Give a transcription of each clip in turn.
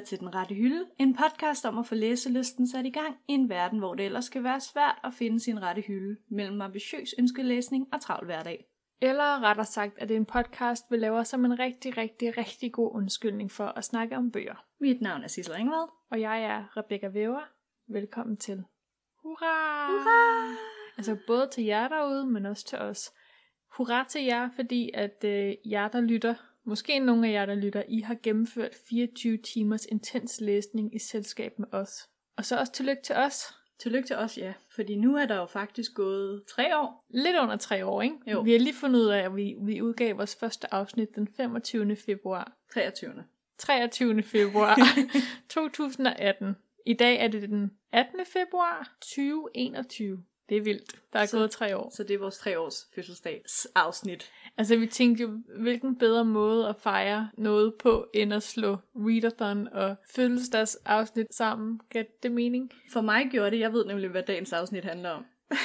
lytter til Den Rette Hylde, en podcast om at få læselysten sat i gang i en verden, hvor det ellers skal være svært at finde sin rette hylde mellem ambitiøs ønskelæsning og travl hverdag. Eller rettere sagt, at det er en podcast, vi laver som en rigtig, rigtig, rigtig god undskyldning for at snakke om bøger. Mit navn er Sissel Ringvad. Og jeg er Rebecca Væver. Velkommen til. Hurra! Hurra! Altså både til jer derude, men også til os. Hurra til jer, fordi at øh, jer, der lytter, måske nogle af jer, der lytter, I har gennemført 24 timers intens læsning i selskab med os. Og så også tillykke til os. Tillykke til os, ja. Fordi nu er der jo faktisk gået tre år. Lidt under tre år, ikke? Jo. Vi har lige fundet ud af, at vi, vi udgav vores første afsnit den 25. februar. 23. 23. februar 2018. I dag er det den 18. februar 2021. Det er vildt. Der er Så- gået tre år. Så det er vores tre års fødselsdags afsnit. Altså, vi tænkte jo, hvilken bedre måde at fejre noget på, end at slå readathon og fødselsdagsafsnit sammen. Gav det mening? For mig gjorde det, jeg ved nemlig, hvad dagens afsnit handler om.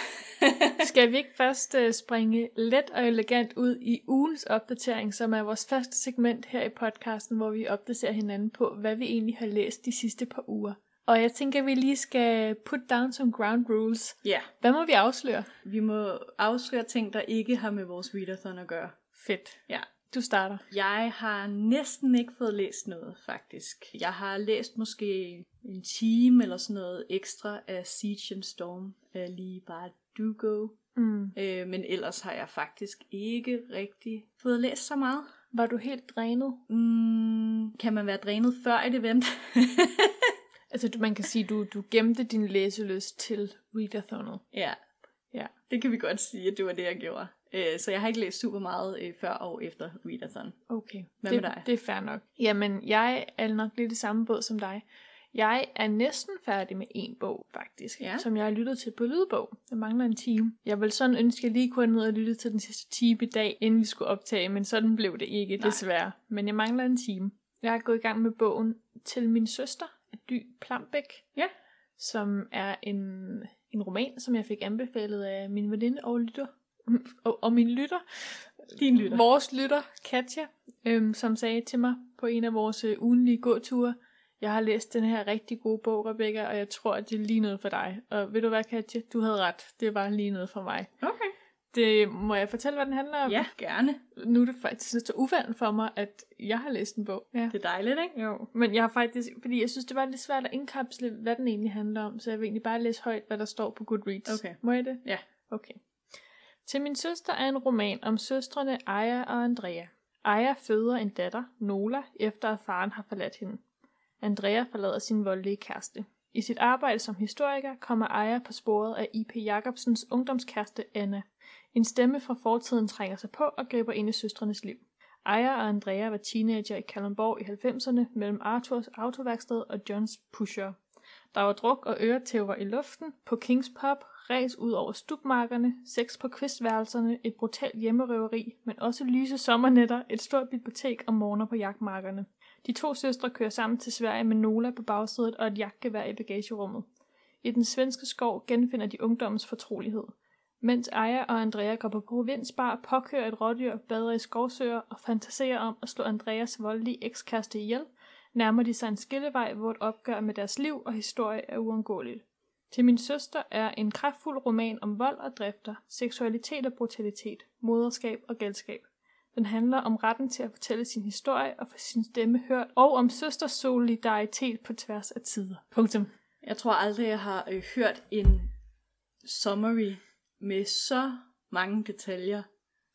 Skal vi ikke først uh, springe let og elegant ud i ugens opdatering, som er vores første segment her i podcasten, hvor vi opdaterer hinanden på, hvad vi egentlig har læst de sidste par uger. Og jeg tænker, at vi lige skal put down some ground rules. Ja, Hvad må vi afsløre? vi må afsløre ting, der ikke har med vores readathon at gøre. Fedt. Ja. Du starter. Jeg har næsten ikke fået læst noget, faktisk. Jeg har læst måske en time eller sådan noget ekstra af Siege and Storm af lige bare Dugo. Mm. Øh, men ellers har jeg faktisk ikke rigtig fået læst så meget. Var du helt drænet? Mm, kan man være drænet før et event? Altså, man kan sige, du du gemte din læselyst til readathonet. ja. Ja. Det kan vi godt sige, at det var det, jeg gjorde. Øh, så jeg har ikke læst super meget øh, før og efter Readathon. Okay. Hvad det, med dig? Det er fair nok. Jamen, jeg er nok lidt i samme båd som dig. Jeg er næsten færdig med en bog, faktisk, Ja. som jeg har lyttet til på lydbog. Jeg mangler en time. Jeg vil sådan ønske, at jeg lige kunne have nået at lytte til den sidste time i dag, inden vi skulle optage, men sådan blev det ikke, Nej. desværre. Men jeg mangler en time. Jeg er gået i gang med bogen til min søster, Dy Plambæk, Ja. som er en, en roman, som jeg fik anbefalet af min veninde og lytter. Og, og min lytter. Din lytter. Vores lytter, Katja, øhm, som sagde til mig på en af vores øh, ugenlige gåture, jeg har læst den her rigtig gode bog, Rebecca, og jeg tror, at det er lige noget for dig. Og ved du hvad, Katja? Du havde ret. Det var lige noget for mig. Okay. Det, må jeg fortælle, hvad den handler om? Ja, gerne. Nu er det faktisk så uvandt for mig, at jeg har læst en bog. Ja. Det er dejligt, ikke? Jo, men jeg har faktisk, fordi jeg synes, det var lidt svært at indkapsle, hvad den egentlig handler om, så jeg vil egentlig bare læse højt, hvad der står på Goodreads. Okay. Må jeg det? Ja. Okay. Til min søster er en roman om søstrene Aya og Andrea. Aya føder en datter, Nola, efter at faren har forladt hende. Andrea forlader sin voldelige kæreste. I sit arbejde som historiker kommer Aya på sporet af I.P. Jacobsens ungdomskæreste Anna. En stemme fra fortiden trænger sig på og griber ind i søstrenes liv. Aya og Andrea var teenager i Kalundborg i 90'erne mellem Arthurs autoværksted og Johns pusher. Der var druk og øretæver i luften, på Kings Pub, ræs ud over stupmarkerne, sex på kvistværelserne, et brutalt hjemmerøveri, men også lyse sommernætter, et stort bibliotek og morgener på jagtmarkerne. De to søstre kører sammen til Sverige med Nola på bagsædet og et jagtgevær i bagagerummet. I den svenske skov genfinder de ungdommens fortrolighed. Mens Aya og Andrea går på provinsbar, påkører et rådyr, bader i skovsøer og fantaserer om at slå Andreas voldelige ekskæreste ihjel, nærmer de sig en skillevej, hvor et opgør med deres liv og historie er uundgåeligt. Til min søster er en kraftfuld roman om vold og drifter, seksualitet og brutalitet, moderskab og galskab. Den handler om retten til at fortælle sin historie og få sin stemme hørt, og om søsters solidaritet på tværs af tider. Punktum. Jeg tror aldrig, jeg har øh, hørt en summary med så mange detaljer,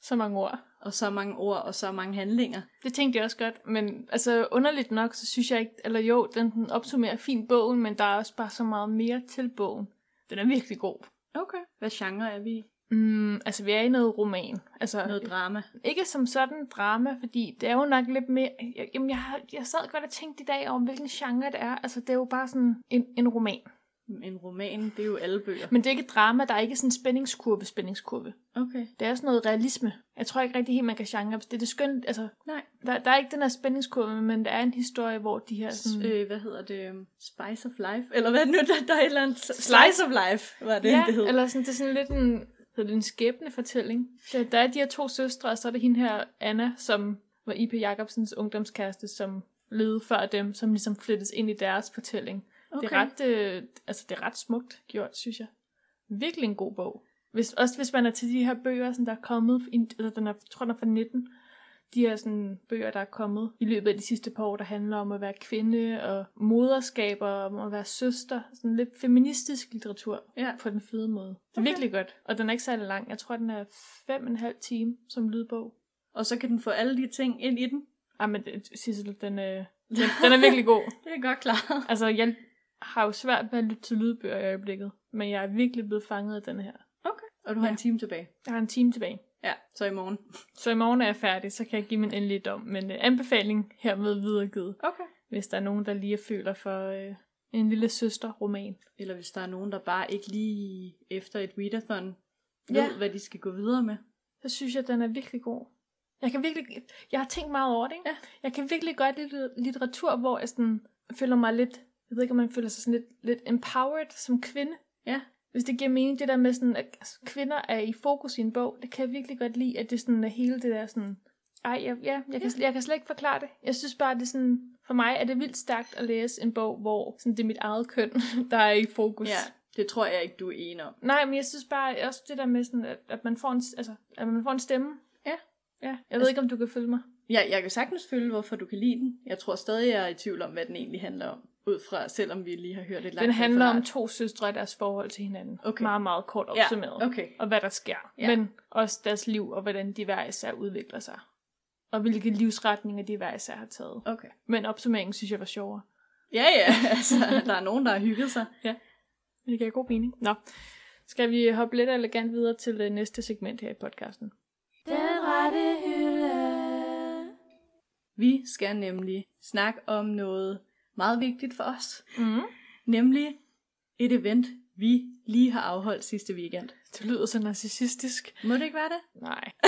Så mange ord. og så mange ord, og så mange handlinger. Det tænkte jeg også godt, men altså underligt nok, så synes jeg ikke, eller jo, den, den opsummerer fint bogen, men der er også bare så meget mere til bogen. Den er virkelig god. Okay. Hvad genre er vi i? Mm, altså, vi er i noget roman. Altså, Noget drama. ikke som sådan drama, fordi det er jo nok lidt mere... Jeg, jamen, jeg, har, jeg sad godt og tænkte i dag om, hvilken genre det er. Altså, det er jo bare sådan en, en roman. En roman, det er jo alle bøger. Men det er ikke drama, der er ikke sådan en spændingskurve, spændingskurve. Okay. Det er sådan noget realisme. Jeg tror ikke rigtig helt, man kan genre. Det er det skønt, altså... Nej. Der, der er ikke den her spændingskurve, men der er en historie, hvor de her sådan... Øh, hvad hedder det? Spice of Life? Eller hvad nu? Der, der er et eller andet... Slice of Life, var det, ja, det hed. eller sådan, det er sådan lidt en, hedder det en skæbne fortælling. Der, der er de her to søstre, og så er det hende her, Anna, som var I.P. Jacobsens ungdomskæreste, som levede før dem, som ligesom flettes ind i deres fortælling. Okay. Det, er ret, øh, altså, det er ret smukt gjort, synes jeg. Virkelig en god bog. Hvis, også hvis man er til de her bøger, sådan, der er kommet, altså, den er, tror den er fra 19, de her sådan, bøger, der er kommet i løbet af de sidste par år, der handler om at være kvinde og moderskab og om at være søster. Sådan lidt feministisk litteratur ja. på den fede måde. Det er okay. virkelig godt. Og den er ikke særlig lang. Jeg tror, den er fem og en halv time som lydbog. Og så kan den få alle de ting ind i den? Ja, men Sissel, den, øh, den, den er virkelig god. det er godt klar. altså, jeg har jo svært ved at lytte til lydbøger i øjeblikket, men jeg er virkelig blevet fanget af den her. Okay. Og du har ja. en time tilbage? Jeg har en time tilbage. Ja, så i morgen. Så i morgen er jeg færdig, så kan jeg give min endelige dom. Men uh, anbefaling hermed videregivet. Okay. Hvis der er nogen, der lige føler for uh, en lille søster-roman. Eller hvis der er nogen, der bare ikke lige efter et readathon ved, ja. hvad de skal gå videre med. Så synes jeg, den er virkelig god. Jeg kan virkelig, jeg har tænkt meget over det, ikke? Ja. Jeg kan virkelig godt lide litteratur, hvor jeg sådan føler mig lidt, jeg ved ikke, om man føler sig sådan lidt, lidt empowered som kvinde. Ja. Hvis det giver mening, det der med sådan, at kvinder er i fokus i en bog, det kan jeg virkelig godt lide, at det sådan er hele det der sådan, ej, ja, ja jeg, kan, ja. jeg kan slet ikke forklare det. Jeg synes bare, det er sådan, for mig er det vildt stærkt at læse en bog, hvor sådan, det er mit eget køn, der er i fokus. Ja, det tror jeg ikke, du er enig om. Nej, men jeg synes bare også det der med sådan, at, at, man, får en, altså, at man får en stemme. Ja. Ja, jeg altså, ved ikke, om du kan følge mig. Ja, jeg kan sagtens følge, hvorfor du kan lide den. Jeg tror stadig, jeg er i tvivl om, hvad den egentlig handler om ud fra, selvom vi lige har hørt et langt Den handler om to søstre og deres forhold til hinanden. Okay. Meget, meget kort opsummeret. Ja, okay. Og hvad der sker. Ja. Men også deres liv, og hvordan de hver især udvikler sig. Og hvilke livsretninger de hver især har taget. Okay. Men opsummeringen synes jeg var sjovere. Ja, ja. Altså, der er nogen, der har hygget sig. Ja. Det giver god mening. Nå. Skal vi hoppe lidt elegant videre til det næste segment her i podcasten? Den rette hylde. Vi skal nemlig snakke om noget meget vigtigt for os. Mm. Nemlig et event, vi lige har afholdt sidste weekend. Det lyder så narcissistisk. Må det ikke være det? Nej.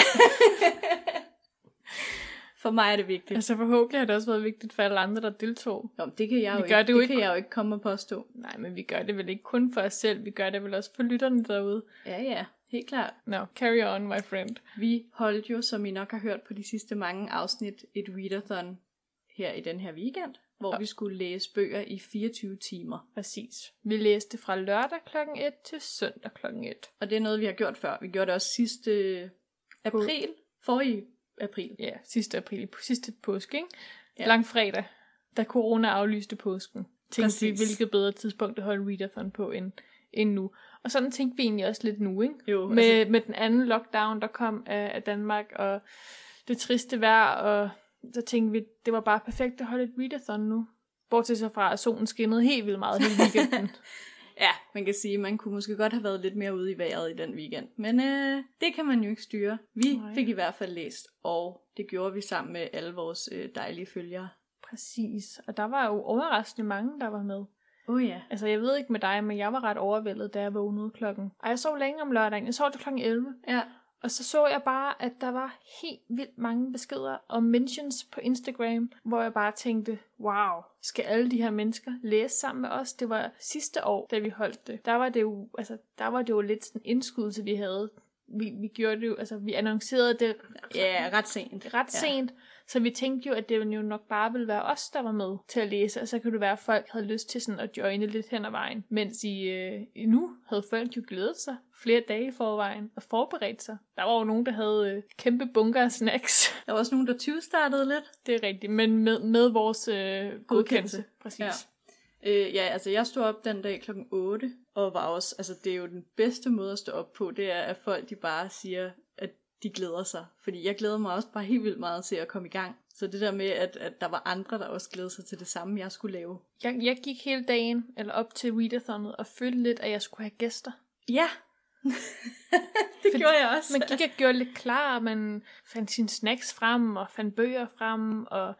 for mig er det vigtigt. Altså forhåbentlig har det også været vigtigt for alle andre, der deltog. Jo, det kan jeg jo, vi ikke, det, det ikke. kan jeg jo ikke komme og påstå. Nej, men vi gør det vel ikke kun for os selv, vi gør det vel også for lytterne derude. Ja, ja, helt klart. No, carry on, my friend. Vi holdt jo, som I nok har hørt på de sidste mange afsnit, et readathon her i den her weekend hvor ja. vi skulle læse bøger i 24 timer. Præcis. Vi læste fra lørdag kl. 1 til søndag kl. 1. Og det er noget, vi har gjort før. Vi gjorde det også sidste april. Forrige april. Ja, sidste april. Sidste påske, ikke? Ja. Lang fredag, da corona aflyste påsken. Tænkte Præcis. vi, hvilket bedre tidspunkt at holde readathon på end, end nu. Og sådan tænkte vi egentlig også lidt nu, ikke? Jo, med, altså... med den anden lockdown, der kom af, af Danmark, og det triste vejr, og så tænkte vi, det var bare perfekt at holde et readathon nu. Bortset så fra, at solen skinnede helt vildt meget hele weekenden. ja, man kan sige, at man kunne måske godt have været lidt mere ude i vejret i den weekend. Men øh, det kan man jo ikke styre. Vi Nej. fik i hvert fald læst, og det gjorde vi sammen med alle vores øh, dejlige følgere. Præcis, og der var jo overraskende mange, der var med. Oh ja. Altså, jeg ved ikke med dig, men jeg var ret overvældet, da jeg vågnede klokken. Ej, jeg sov længe om lørdagen. Jeg sov til klokken 11. Ja. Og så så jeg bare, at der var helt vildt mange beskeder og mentions på Instagram, hvor jeg bare tænkte, wow, skal alle de her mennesker læse sammen med os? Det var sidste år, da vi holdt det. Der var det jo, altså, der var det jo lidt sådan indskudelse, vi havde. Vi, vi gjorde det jo, altså vi annoncerede det ja, ret sent. Ret ja. Så vi tænkte jo, at det jo nok bare ville være os, der var med til at læse, og så kunne det være, at folk havde lyst til sådan at joine lidt hen ad vejen. Mens i, øh, nu havde folk jo glædet sig flere dage i forvejen og forberedt sig. Der var jo nogen, der havde øh, kæmpe bunker af snacks. Der var også nogen, der 20 startede lidt. Det er rigtigt, men med, med vores øh, godkendelse. Præcis. Ja. Øh, ja, altså jeg stod op den dag klokken 8, og var også, altså det er jo den bedste måde at stå op på, det er, at folk de bare siger, de glæder sig. Fordi jeg glæder mig også bare helt vildt meget til at komme i gang. Så det der med, at, at der var andre, der også glædede sig til det samme, jeg skulle lave. Jeg, jeg gik hele dagen, eller op til readathonet, og følte lidt, at jeg skulle have gæster. Ja, det For, gjorde jeg også. Man gik og gjorde lidt klar, og man fandt sine snacks frem, og fandt bøger frem, og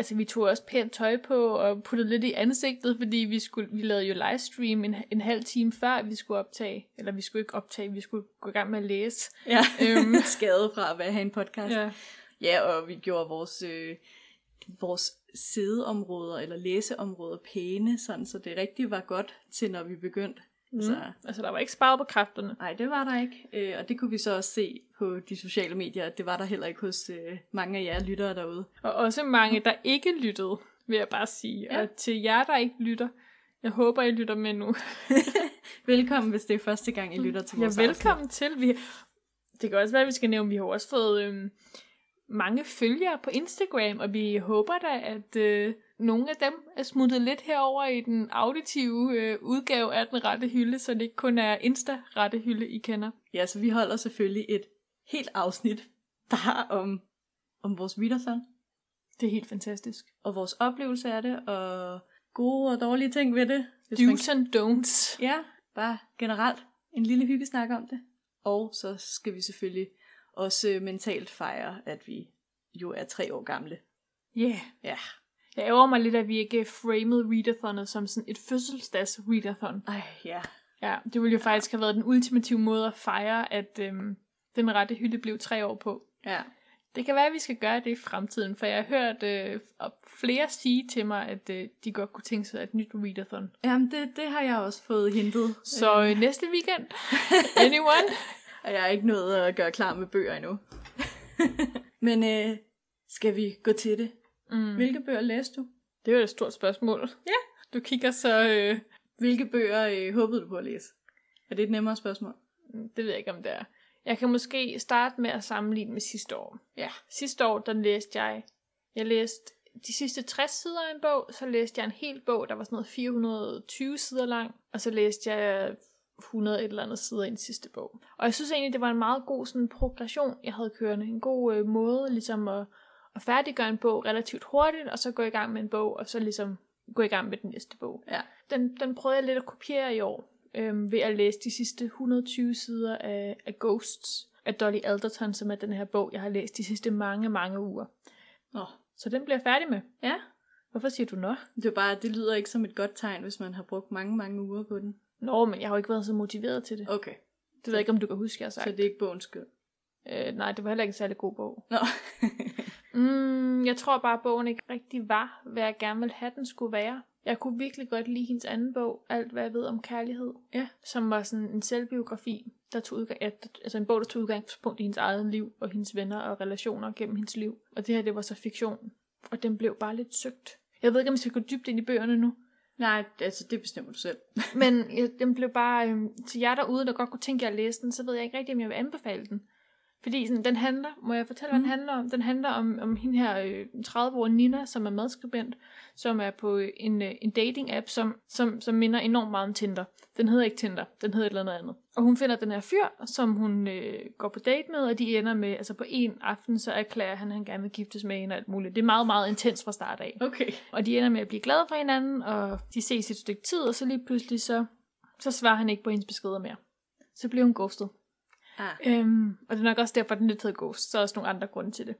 altså, vi tog også pænt tøj på, og puttede lidt i ansigtet, fordi vi, skulle, vi lavede jo livestream en, en halv time før, vi skulle optage. Eller vi skulle ikke optage, vi skulle gå i gang med at læse. Ja, øhm. skade fra at være her en podcast. Ja. ja, og vi gjorde vores... Øh, vores sædeområder eller læseområder pæne, sådan, så det rigtig var godt til, når vi begyndte. Mm. Så, altså, der var ikke sparet på kræfterne. Nej, det var der ikke. Øh, og det kunne vi så også se på de sociale medier, at det var der heller ikke hos øh, mange af jer lyttere derude. Og også mange, der ikke lyttede. vil jeg bare sige. Ja. Ja. Og til jer, der ikke lytter, jeg håber, I lytter med nu. Velkommen, hvis det er første gang, I lytter til Ja, vores velkommen til. Vi, det kan også være, at vi skal nævne, at vi har også fået øhm, mange følgere på Instagram, og vi håber da, at øh, nogle af dem er smuttet lidt herover i den auditive øh, udgave af den rette hylde, så det ikke kun er Insta-rette hylde, I kender. Ja, så vi holder selvfølgelig et helt afsnit bare om, om vores readathon, Det er helt fantastisk. og vores oplevelse af det, og gode og dårlige ting ved det. Do's and don'ts. Ja, bare generelt en lille hyggesnak om det. Og så skal vi selvfølgelig også øh, mentalt fejre, at vi jo er tre år gamle. Yeah. Ja. Jeg ærger mig lidt, at vi ikke framede readathonet som sådan et fødselsdags readathon. Ej, ja. Ja, det ville jo faktisk have været den ultimative måde at fejre, at øhm, den rette hylde blev tre år på. Ja. Det kan være, at vi skal gøre det i fremtiden, for jeg har hørt øh, flere sige til mig, at øh, de godt kunne tænke sig et nyt readathon. Jamen, det, det har jeg også fået hentet. Så øh, næste weekend, anyone? Og jeg er ikke nået at gøre klar med bøger endnu. Men øh, skal vi gå til det? Mm. Hvilke bøger læste du? Det er jo et stort spørgsmål. Ja. Du kigger så... Øh, Hvilke bøger øh, håbede du på at læse? Er det et nemmere spørgsmål? det ved jeg ikke, om det er. Jeg kan måske starte med at sammenligne med sidste år. Ja. Sidste år, der læste jeg... Jeg læste de sidste 60 sider af en bog, så læste jeg en hel bog, der var sådan noget 420 sider lang, og så læste jeg 100 et eller andet sider i den sidste bog. Og jeg synes egentlig, det var en meget god sådan, progression, jeg havde kørende. En god øh, måde ligesom at, at færdiggøre en bog relativt hurtigt, og så gå i gang med en bog, og så ligesom gå i gang med den næste bog. Ja. Den, den prøvede jeg lidt at kopiere i år, øhm, ved at læse de sidste 120 sider af, af Ghosts af Dolly Alderton, som er den her bog, jeg har læst de sidste mange, mange uger. Nå. Så den bliver jeg færdig med. Ja. Hvorfor siger du nå? Det er bare, det lyder ikke som et godt tegn, hvis man har brugt mange, mange uger på den. Nå, men jeg har jo ikke været så motiveret til det. Okay. Det ved jeg ikke, om du kan huske, jeg har sagt. Så det er ikke bogens skyld. Øh, nej, det var heller ikke en særlig god bog. Nå. Mm, jeg tror bare, at bogen ikke rigtig var, hvad jeg gerne ville have, den skulle være. Jeg kunne virkelig godt lide hendes anden bog, Alt hvad jeg ved om kærlighed. Ja. Som var sådan en selvbiografi, der tog udgang, ja, altså en bog, der tog udgangspunkt i hendes eget liv, og hendes venner og relationer gennem hendes liv. Og det her, det var så fiktion. Og den blev bare lidt søgt. Jeg ved ikke, om vi skal gå dybt ind i bøgerne nu. Nej, altså det bestemmer du selv. Men ja, den blev bare, øhm, til jer derude, der godt kunne tænke jer at læse den, så ved jeg ikke rigtig, om jeg vil anbefale den. Fordi sådan, den handler, må jeg fortælle, hvad den Mhm. handler om? Den handler om, om hende her øh, 30-årige Nina, som er madskribent, som er på en, øh, en dating-app, som, som, som minder enormt meget om Tinder. Den hedder ikke Tinder, den hedder et eller andet andet. Og hun finder den her fyr, som hun øh, går på date med, og de ender med, altså på en aften, så erklærer han, at han gerne vil giftes med hende og alt muligt. Det er meget, meget intens fra start af. Okay. Og de ender med at blive glade for hinanden, og de ses et stykke tid, og så lige pludselig så, så svarer han ikke på hendes beskeder mere. Så bliver hun ghostet. Ah. Øhm, og det er nok også derfor, den lidt hedder Ghost. Så er også nogle andre grunde til det.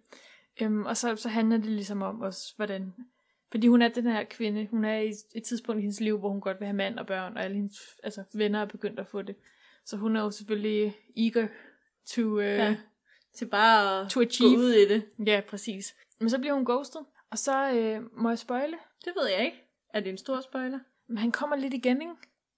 Øhm, og så, så handler det ligesom om også, hvordan... Fordi hun er den her kvinde, hun er i et tidspunkt i hendes liv, hvor hun godt vil have mand og børn, og alle hendes altså, venner er begyndt at få det. Så hun er jo selvfølgelig eager to, uh, Ja. Til bare at to gå achieve. ud i det. Ja, præcis. Men så bliver hun ghostet, og så øh, må jeg spoile. Det ved jeg ikke. Er det en stor spoiler? Men han kommer lidt igen, ikke?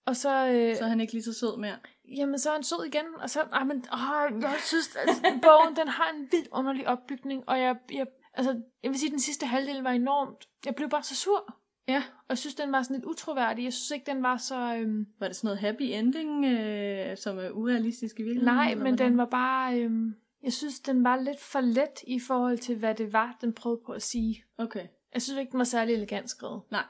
Og så, øh, Så er han ikke lige så sød mere. Jamen, så er han sød igen, og så, ej, men, åh, jeg synes, at bogen, den har en vild underlig opbygning, og jeg, jeg, altså, jeg vil sige, at den sidste halvdel var enormt, jeg blev bare så sur, Ja. og jeg synes, den var sådan lidt utroværdig, jeg synes ikke, den var så, øhm, Var det sådan noget happy ending, øh, som er urealistisk i virkeligheden? nej, men den var bare, øhm, jeg synes, den var lidt for let i forhold til, hvad det var, den prøvede på at sige. Okay. Jeg synes ikke, den var særlig elegant skrevet, Nej.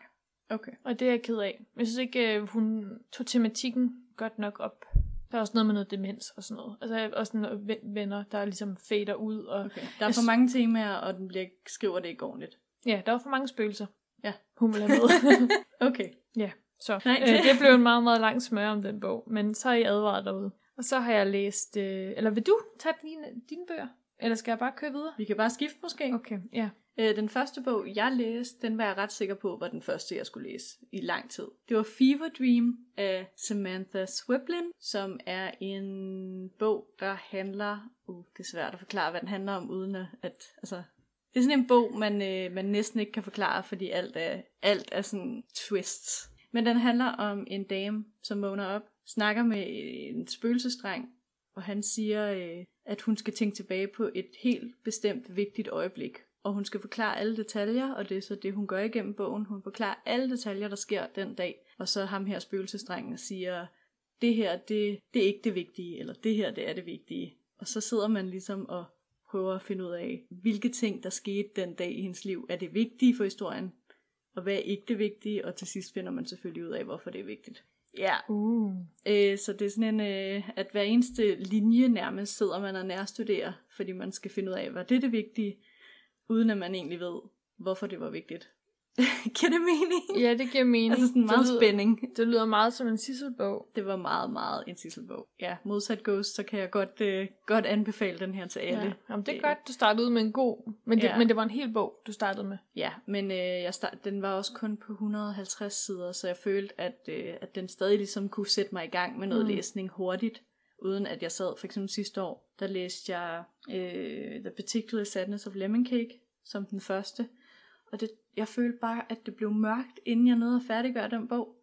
Okay. og det er jeg ked af. Jeg synes ikke, øh, hun tog tematikken godt nok op. Der er også noget med noget demens og sådan noget. Altså også noget ven- venner, der ligesom fader ud. Og, okay. Der er Jeg for mange temaer, og den bliver, skriver det ikke ordentligt. Ja, der var for mange spøgelser. Ja. Hun ville have med. Okay. ja, så. Nej, det... Øh, det blev en meget, meget lang smør om den bog. Men så er I advaret derude. Og så har jeg læst... Øh, eller vil du tage dine, dine bøger? Eller skal jeg bare køre videre? Vi kan bare skifte måske. Okay, ja. Øh, den første bog, jeg læste, den var jeg ret sikker på, var den første, jeg skulle læse i lang tid. Det var Fever Dream af Samantha Swiblin, som er en bog, der handler... Uh, det er svært at forklare, hvad den handler om, uden at... at altså, det er sådan en bog, man, øh, man næsten ikke kan forklare, fordi alt er, alt er sådan twists. Men den handler om en dame, som vågner op, snakker med en spøgelsestreng, og han siger, øh, at hun skal tænke tilbage på et helt bestemt vigtigt øjeblik og hun skal forklare alle detaljer, og det er så det, hun gør igennem bogen. Hun forklarer alle detaljer, der sker den dag, og så ham her spøgelsesdrengen siger, det her, det, det er ikke det vigtige, eller det her, det er det vigtige. Og så sidder man ligesom og prøver at finde ud af, hvilke ting, der skete den dag i hendes liv, er det vigtige for historien, og hvad er ikke det vigtige, og til sidst finder man selvfølgelig ud af, hvorfor det er vigtigt. Ja, Uh. øh, så det er sådan en, øh, at hver eneste linje nærmest sidder man og nærstuderer, fordi man skal finde ud af, hvad det er det vigtige, uden at man egentlig ved, hvorfor det var vigtigt. Giver det mening? Ja, det giver mening. Altså sådan meget det lyder, spænding. Det lyder meget som en sisselbog. Det var meget, meget en tisselbog. Ja, modsat Ghost, så kan jeg godt, øh, godt anbefale den her til alle. Ja. Jamen, det er godt, du startede ud med en god, men det, Ja. men det var en hel bog, du startede med. Ja, men øh, jeg start, den var også kun på 150 sider, så jeg følte, at, øh, at den stadig ligesom kunne sætte mig i gang med noget mm. læsning hurtigt, uden at jeg sad, for eksempel sidste år, der læste jeg øh, The Particular Sadness of Lemon Cake, som den første, og det, jeg følte bare, at det blev mørkt, inden jeg nåede at færdiggøre den bog,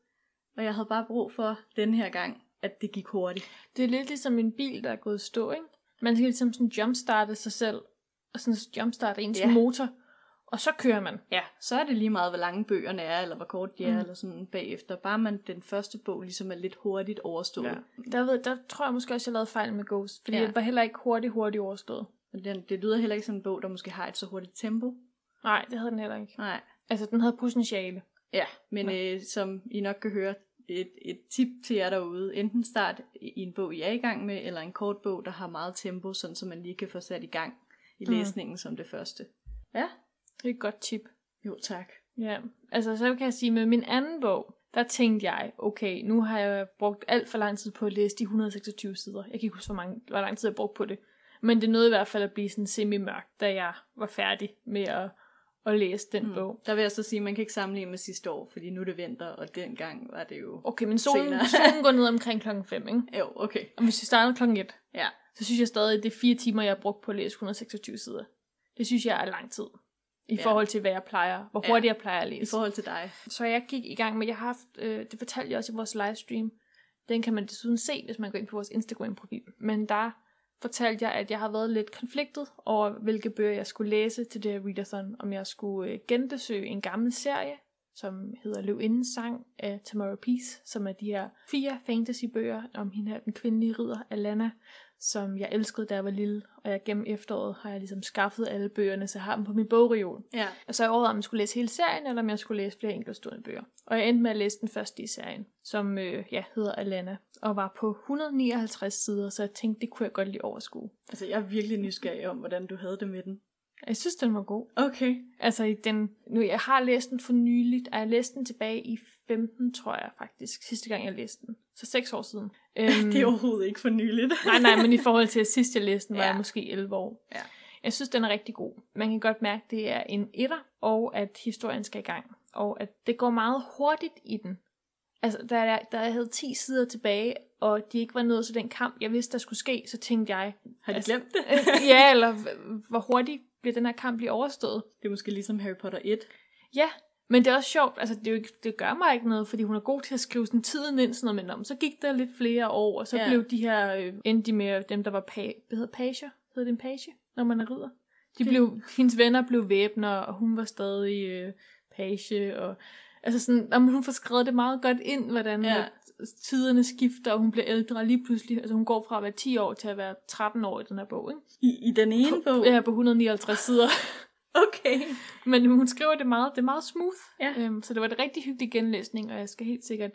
og jeg havde bare brug for den her gang, at det gik hurtigt. Det er lidt ligesom en bil, der er gået stå, ikke? Man skal ligesom sådan jumpstarte sig selv, og sådan jumpstarte ens Ja. motor, og så kører man. Ja, så er det lige meget, hvor lange bøgerne er, eller hvor kort de er, Mm. eller sådan bagefter. Bare man den første bog ligesom er lidt hurtigt overstået. Ja. Der, ved, der tror jeg måske også, jeg lavede fejl med Ghost, fordi ja. det var heller ikke hurtigt, hurtigt overstået. Men den, det lyder heller ikke som en bog, der måske har et så hurtigt tempo. Nej, det havde den heller ikke. Nej. Altså, den havde potentiale. Ja, men øh, som I nok kan høre, et, et tip til jer derude. Enten start i en bog, I er i gang med, eller en kort bog, der har meget tempo, sådan så man lige kan få sat i gang i Mm. læsningen som det første. Ja. Det er et godt tip. Jo, tak. Ja, altså så kan jeg sige, med min anden bog, der tænkte jeg, okay, nu har jeg brugt alt for lang tid på at læse de 126 sider. Jeg kan ikke huske, hvor, mange, hvor lang tid jeg brugte på det. Men det nåede i hvert fald at blive sådan semi-mørkt, da jeg var færdig med at, at læse den mm. bog. Der vil jeg så sige, at man kan ikke sammenligne med sidste år, fordi nu er det vinter, og dengang var det jo... Okay, men solen, Senere. solen går ned omkring klokken 5, ikke? Jo, okay. Og hvis vi starter klokken 1, Ja. så synes jeg stadig, at det er fire timer, jeg har brugt på at læse 126 sider. Det synes jeg er lang tid. I Ja. forhold til, hvad jeg plejer, hvor Ja. hurtigt jeg plejer at I læse. forhold til dig. Så jeg gik i gang med, jeg har haft, øh, det fortalte jeg også i vores livestream, den kan man desuden se, hvis man går ind på vores Instagram-profil. Men der fortalte jeg, at jeg har været lidt konfliktet over, hvilke bøger jeg skulle læse til det her readathon. Om jeg skulle øh, genbesøge en gammel serie, som hedder Løvindens sang af Tamara Peace, som er de her fire fantasybøger om hende her, den kvindelige ridder Alana, som jeg elskede, da jeg var lille. Og jeg gennem efteråret har jeg ligesom skaffet alle bøgerne, så jeg har dem på min bogreol. Ja. Og så overvejede, om jeg skulle læse hele serien, eller om jeg skulle læse flere enkeltstående bøger. Og jeg endte med at læse den første i serien, som øh, ja, hedder Alana, og var på 159 sider, så jeg tænkte, det kunne jeg godt lige overskue. Altså, jeg er virkelig nysgerrig om, hvordan du havde det med den. Jeg synes, den var god. Okay. Altså, i den, nu, jeg har læst den for nyligt, og jeg læste den tilbage i 15, tror jeg faktisk, sidste gang jeg læste den. Så seks år siden. Øhm, Det er overhovedet ikke for nyligt. Nej, nej, men i forhold til at sidst jeg læste den, var Ja. jeg måske 11 år. Ja. Jeg synes, den er rigtig god. Man kan godt mærke, at det er en etter, og at historien skal i gang. Og at det går meget hurtigt i den. Altså, da jeg, da jeg havde 10 sider tilbage, og de ikke var nået til den kamp, jeg vidste, der skulle ske, så tænkte jeg, Har de Altså- glemt det? ja, eller hvor hurtigt bliver den her kamp blive overstået. Det er måske ligesom Harry Potter 1. Ja, men det er også sjovt, altså det, er jo ikke, det gør mig ikke noget, fordi hun er god til at skrive sådan tiden ind, sådan noget, men om, så gik der lidt flere år, og så Ja. blev de her, øh, endte de med dem, der var pa- hvad hedder pager, hedder det en page, når man er ridder? De Det- blev, hendes venner blev væbner, og hun var stadig øh, page, og altså sådan, jamen, hun får skrevet det meget godt ind, hvordan Ja. Tiderne skifter, og hun bliver ældre lige pludselig, altså hun går fra at være 10 år til at være 13 år i den her bog, ikke? I, i den ene bog? Ja, på 159 sider. Okay. Men hun skriver det meget, det er meget smooth. Ja. Øhm, så det var et rigtig hyggelig genlæsning, og jeg skal helt sikkert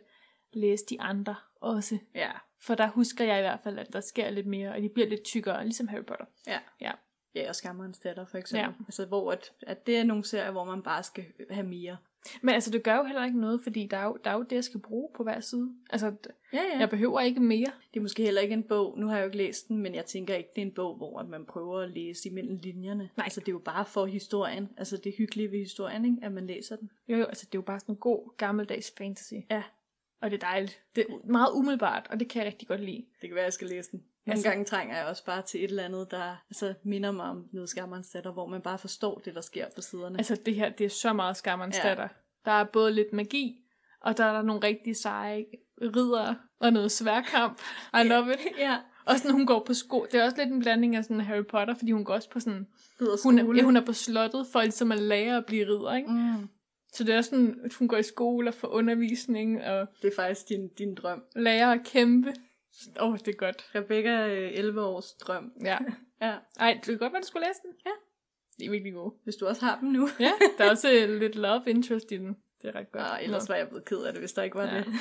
læse de andre også. Ja. For der husker jeg i hvert fald, at der sker lidt mere, og de bliver lidt tykkere, ligesom Harry Potter. Ja. Ja. Ja, og Skammerens datter for eksempel. Ja. Altså, hvor at, at det er nogle serier, hvor man bare skal have mere. Men altså, det gør jo heller ikke noget, fordi der er jo, der er jo det, jeg skal bruge på hver side. Altså, Ja, ja. jeg behøver ikke mere. Det er måske heller ikke en bog, nu har jeg jo ikke læst den, men jeg tænker ikke, det er en bog, hvor man prøver at læse imellem linjerne. Nej. Altså, det er jo bare for historien. Altså, det hyggelige ved historien, ikke? at man læser den. Jo, jo, altså, det er jo bare sådan en god, gammeldags fantasy. Ja. Og det er dejligt. Det er meget umiddelbart, og det kan jeg rigtig godt lide. Det kan være, jeg skal læse den. Nogle Altså- gange trænger jeg også bare til et eller andet, der altså, minder mig om noget Skammerens datter, hvor man bare forstår det, der sker på siderne. Altså, det her, det er så meget skammerens Ja. datter. Der er både lidt magi, og der er der nogle rigtig seje ridder og noget sværkamp. I love it. ja. Og sådan, hun går på sko. Det er også lidt en blanding af sådan Harry Potter, fordi hun går også på sådan... Hun er, ja, hun er på slottet for ligesom at lære at blive ridder, ikke? Mm. Så det er sådan, at hun går i skole og får undervisning og Det er faktisk din, din drøm. lærer at kæmpe. Åh, oh, det er godt. Rebecca, øh, 11 års drøm. Ja. Ja. Ej, det kan godt være, du skulle læse den. Ja. Det er virkelig god. Hvis du også har dem nu. Ja, der er også øh, lidt love interest i den. Det er ret godt. Nå, ellers var jeg blevet ked af det, hvis der ikke var Ja. det.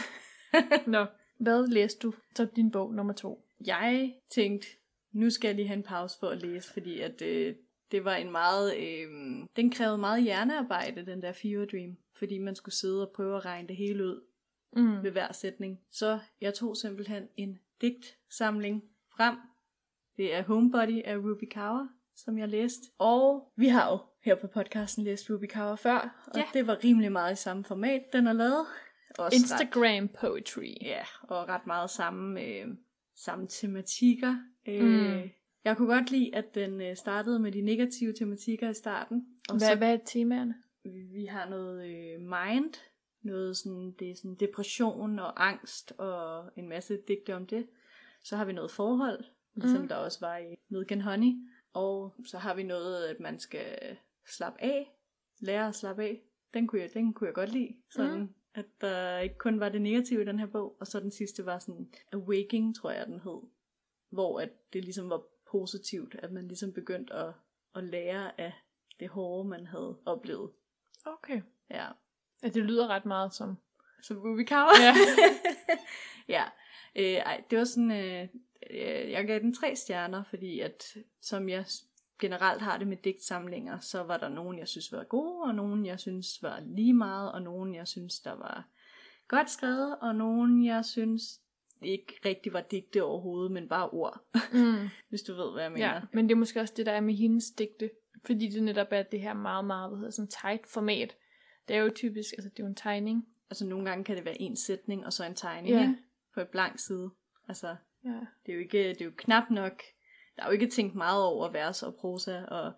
Nå. Hvad læste du så din bog nummer to? Jeg tænkte, nu skal jeg lige have en pause for at læse, fordi at øh, det var en meget, øh, den krævede meget hjernearbejde, den der Fever Dream, fordi man skulle sidde og prøve at regne det hele ud Mm. ved hver sætning. Så jeg tog simpelthen en digtsamling frem. Det er Homebody af Ruby Kaur, som jeg læste. Og vi har jo her på podcasten læst Ruby Kaur før, og Ja. det var rimelig meget i samme format, den er lavet. Også ret- Instagram poetry. Ja, og ret meget samme, øh, samme tematikker. Øh, Mm. Jeg kunne godt lide, at den øh, startede med de negative tematikker i starten. Og Hvad, så hvad er temaerne? vi har noget øh, mind, noget sådan, det er sådan depression og angst og en masse digte om det. Så har vi noget forhold, ligesom Mm. der også var i Milk Honey. Og så har vi noget, at man skal slappe af, lære at slappe af. Den kunne jeg, den kunne jeg godt lide. Sådan, Mm. at der ikke kun var det negative i den her bog. Og så den sidste var sådan Awaking, tror jeg den hed. Hvor at det ligesom var positivt, at man ligesom begyndte at, at lære af det hårde, man havde oplevet. Okay. Ja. Ja, det lyder ret meget som... Som Kaur. Ja. ja. Øh, ej, det var sådan, øh, øh, jeg gav den tre stjerner, fordi at, som jeg generelt har det med digtsamlinger, så var der nogen, jeg synes var gode, og nogen, jeg synes var lige meget, og nogen, jeg synes, der var godt skrevet, og nogen, jeg synes ikke rigtig var digte overhovedet, men bare ord, Mm. hvis du ved, hvad jeg mener. Ja, men det er måske også det, der er med hendes digte. Fordi det netop er det her meget, meget, hvad hedder sådan tight format. Det er jo typisk, altså det er jo en tegning. Altså nogle gange kan det være en sætning, og så en tegning Ja. ikke? på et blank side. Altså, Ja. Det er jo ikke, det er jo knap nok, der er jo ikke tænkt meget over vers og prosa, og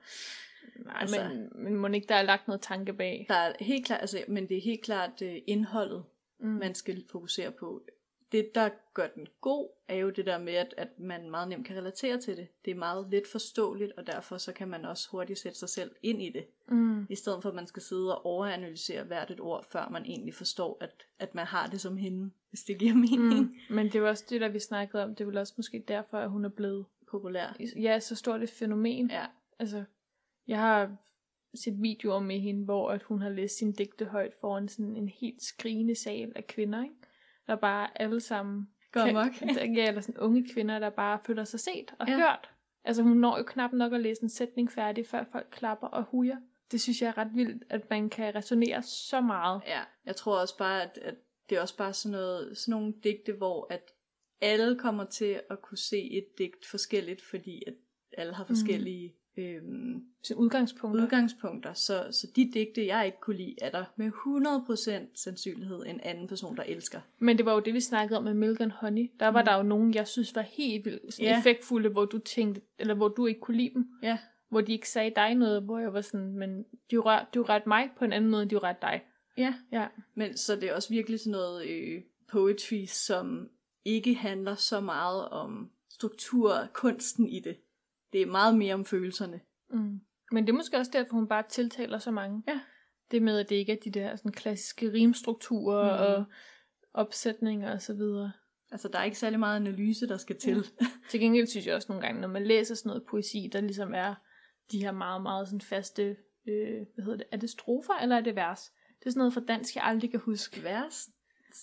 Nej, Altså- altså, men, men må ikke, der er lagt noget tanke bag. der er helt klart, altså, men det er helt klart uh, indholdet, Mm. man skal fokusere på. Det, der gør den god, er jo det der med, at, at man meget nemt kan relatere til det. Det er meget let forståeligt, og derfor så kan man også hurtigt sætte sig selv ind i det. Mm. I stedet for, at man skal sidde og overanalysere hvert et ord, før man egentlig forstår, at, at man har det som hende, hvis det giver mening. Mm. Mm. Men det var også det, der vi snakkede om. Det er vel også måske derfor, at hun er blevet Populær. ja, så stort et fænomen. Ja. Altså, jeg har set videoer med hende, hvor at hun har læst sin digte højt foran sådan en helt skrigende sal af kvinder, ikke? Der bare alle sammen... Går amok. ja, eller sådan unge kvinder, der bare føler sig set og Ja. ja. hørt. Altså, hun når jo knap nok at læse en sætning færdig, før folk klapper og hujer. Det synes jeg er ret vildt, at man kan resonere så meget. Ja, jeg tror også bare, at, at det er også bare sådan, noget, sådan nogle digte, hvor at alle kommer til at kunne se et digt forskelligt, fordi at alle har forskellige mm. Øhm, Som udgangspunkt. udgangspunkter. Så, så de digte, jeg ikke kunne lide, er der med 100% sandsynlighed en anden person, der elsker. Men det var jo det, vi snakkede om med Milk and Honey. Der var Mm. der jo nogen, jeg synes var helt vildt sådan Ja. effektfulde, hvor du tænkte, eller hvor du ikke kunne lide dem. Ja, Hvor de ikke sagde dig noget, hvor jeg var sådan, men de rør, du ret mig på en anden måde, end de ret dig. ja. Ja. Men så det er også virkelig sådan noget øh, poetry, som ikke handler så meget om struktur kunsten i det. Det er meget mere om følelserne. Mm. Men det er måske også derfor, hun bare tiltaler så mange. Ja. Det med, at det ikke er de der sådan klassiske rimstrukturer mm. og opsætninger og så videre. Altså, der er ikke særlig meget analyse, der skal til. Til gengæld synes jeg også nogle gange, når man læser sådan noget poesi, der ligesom er de her meget, meget sådan faste, øh, hvad hedder det, er det strofer eller er det vers? Det er sådan noget fra dansk, jeg aldrig kan huske. vers.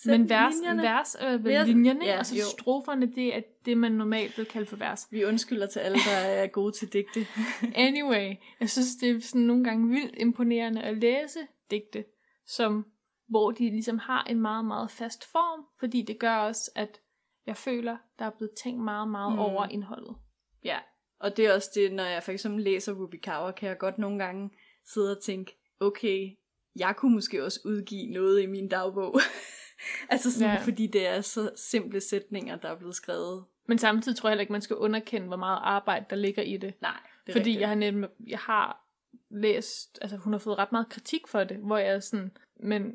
Men vers, linjerne. vers er vel Vers- linjerne, ja, og så jo. stroferne, det er det, man normalt vil kalde for vers. Vi undskylder til alle, der er gode til digte. Anyway, jeg synes, det er sådan nogle gange vildt imponerende at læse digte, som, hvor de ligesom har en meget, meget fast form, fordi det gør også, at jeg føler, der er blevet tænkt meget, meget mm. over indholdet. ja, og det er også det, når jeg for eksempel læser Ruby Kaur, kan jeg godt nogle gange sidde og tænke, okay, jeg kunne måske også udgive noget i min dagbog. altså sådan, Ja. fordi det er så simple sætninger, der er blevet skrevet. Men samtidig tror jeg heller ikke, man skal underkende, hvor meget arbejde, der ligger i det. Nej, det er Fordi rigtigt. jeg har nemlig, jeg har læst, altså hun har fået ret meget kritik for det, hvor jeg er sådan, men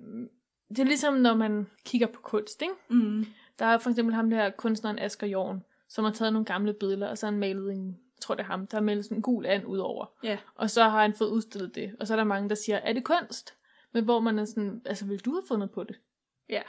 det er ligesom, når man kigger på kunst, ikke? Mm. Der er for eksempel ham der kunstneren Asger Jorn, som har taget nogle gamle billeder, og så har han malet en, jeg tror det er ham, der har malet sådan en gul and ud over. Ja. Og så har han fået udstillet det, og så er der mange, der siger, er det kunst? Men hvor man er sådan, altså vil du have fundet på det? Ja.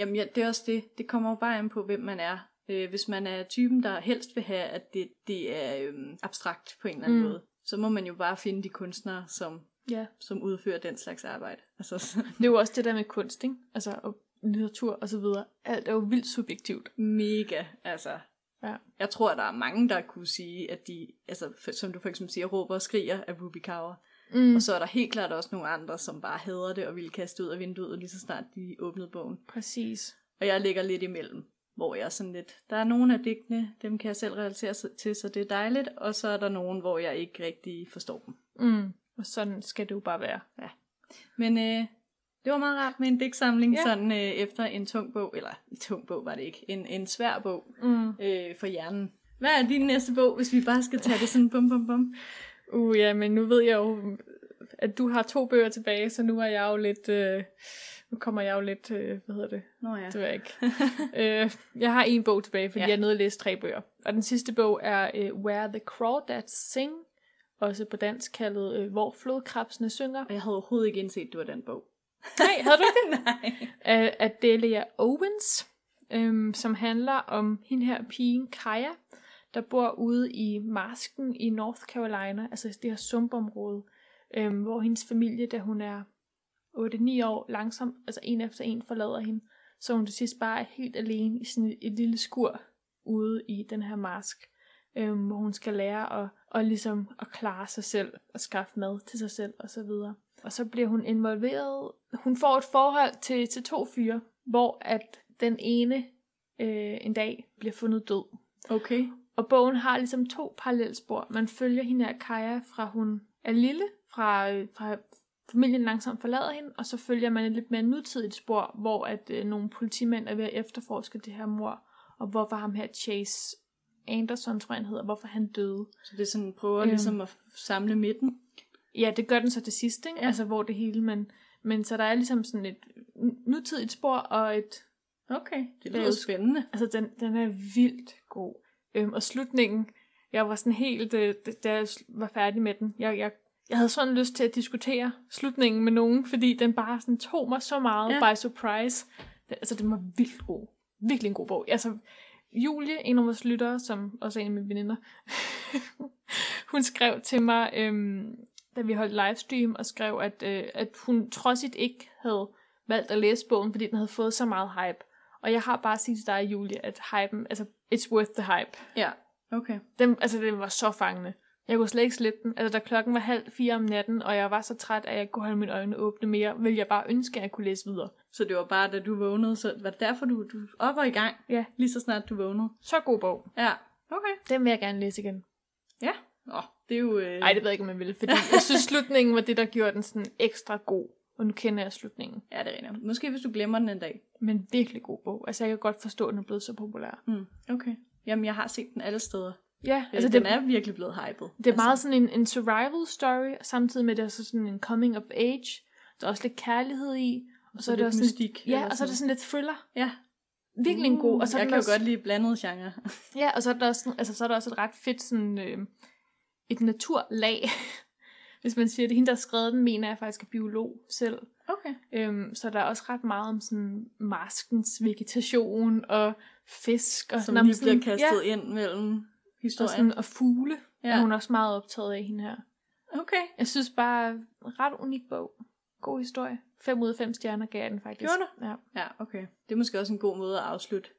Jamen, ja, det er også det. Det kommer jo bare an på, hvem man er. Øh, hvis man er typen, der helst vil have, at det, det er øhm, abstrakt på en eller anden Mm. måde, så må man jo bare finde de kunstnere, som, Ja. som udfører den slags arbejde. Altså, Det er jo også det der med kunst, ikke? Altså, og litteratur og så videre. Alt er jo vildt subjektivt. mega, altså. Ja. Jeg tror, der er mange, der kunne sige, at de, altså, som du for eksempel siger, råber og skriger af Ruby Kaur. Mm. Og så er der helt klart også nogle andre, som bare hader det og ville kaste ud af vinduet, lige så snart de åbnede bogen. Præcis. Og jeg ligger lidt imellem, hvor jeg er sådan lidt, der er nogle af digtene, dem kan jeg selv relatere til, så det er dejligt, og så er der nogen, hvor jeg ikke rigtig forstår dem. Mm. Og sådan skal det jo bare være. Men øh, det var meget rart med en digtsamling, Ja. ja. sådan øh, efter en tung bog, eller en tung bog var det ikke, en, en svær bog Mm. øh, for hjernen. Hvad er din næste bog, hvis vi bare skal tage det sådan bum bum bum? Uh, ja, men nu ved jeg jo, at du har to bøger tilbage, så nu er jeg jo lidt... Øh, nu kommer jeg jo lidt... Øh, hvad hedder det? Nå ja. Det ved jeg ikke. øh, jeg har en bog tilbage, fordi ja. Jeg er nødt til at læse tre bøger. Og den sidste bog er øh, Where the Crawdads Sing, også på dansk kaldet øh, Hvor flodkrabsene synger. Og jeg havde overhovedet ikke indset, at det var den bog. Nej, havde du ikke det? Nej. af Delia Owens, øhm, som handler om hende her pigen Kaja, der bor ude i Marsken i North Carolina, altså det her sumpområde, øhm, hvor hendes familie, da hun er 8-9 år, langsomt, altså en efter en forlader hende, så hun til sidst bare er helt alene i sådan et, et lille skur ude i den her marsk, øhm, hvor hun skal lære at, og ligesom at klare sig selv og skaffe mad til sig selv og så videre. Og så bliver hun involveret. Hun får et forhold til, til to fyre, hvor at den ene øh, en dag bliver fundet død. Okay. Og bogen har ligesom to parallelspor. Man følger hende her Kaja fra hun er lille, fra, øh, fra familien langsomt forlader hende, og så følger man et lidt mere nutidigt spor, hvor at øh, nogle politimænd er ved at efterforske det her mor, og hvorfor ham her Chase Anderson, tror jeg han hedder, hvorfor han døde. Så det er sådan, prøver Øhm. ligesom at samle midten. Ja, det gør den så til sidst, ikke? Ja. Altså, hvor det hele, men, men så der er ligesom sådan et nutidigt spor, og et, Okay, det er lyder spændende. altså, den, den er vildt god. Øhm, og slutningen, jeg var sådan helt, øh, da jeg var færdig med den, jeg, jeg, jeg havde sådan lyst til at diskutere slutningen med nogen, fordi den bare sådan tog mig så meget ja. By surprise. Det, altså, den var vildt god. Virkelig en god bog. Altså, Julie, en af vores lyttere, som også er en af mine veninder, hun skrev til mig, øhm, da vi holdt livestream, og skrev, at, øh, at hun trodsigt ikke havde valgt at læse bogen, fordi den havde fået så meget hype. Og jeg har bare sagt til dig, Julie, at hypen, altså, it's worth the hype. Ja, okay. Den, altså, den var så fangende. Jeg kunne slet ikke slippe den. Altså, da klokken var halv fire om natten, og jeg var så træt, at jeg ikke kunne holde mine øjne åbne mere, ville jeg bare ønske, at jeg kunne læse videre. Så det var bare, da du vågnede, så var det derfor, du, du op og i gang, Ja. lige så snart du vågnede? Så god bog. Ja, okay. Den vil jeg gerne læse igen. Ja. Åh, det er jo... Øh... Nej, det ved jeg ikke, om jeg vil, fordi jeg synes, slutningen var det, der gjorde den sådan ekstra god. Og nu kender jeg slutningen. Ja, det er. Måske hvis du glemmer den en dag. Men virkelig god bog. Altså, jeg kan godt forstå, at den er blevet så populær. Mm, okay. Jamen, jeg har set den alle steder. Ja, Altså, altså, den det, er virkelig blevet hyped. det er meget altså, sådan en, en survival story, samtidig med, at det er så sådan en coming of age. Der er også lidt kærlighed i. Og så er det også mystik, Sådan, ja, og så er det sådan lidt thriller. Ja. Virkelig en god. Og så jeg kan også, jo godt lide blandet genre. Ja, og så er der også, altså, så er der også et ret fedt sådan, øh, et naturlag. Hvis man siger det, hende der har skrevet den, mener jeg faktisk er biolog selv. Okay. Øhm, så der er også ret meget om sådan marskens vegetation og fisk. Og Som sådan, lige sådan, bliver kastet ja, ind mellem og, historien. sådan, og fugle ja. Er hun også meget optaget af hende her. Okay. Jeg synes bare, ret unik bog. God historie. 5 ud af 5 stjerner gav jeg den faktisk. Gjorde Ja. Ja, okay. Det er måske også en god måde at afslutte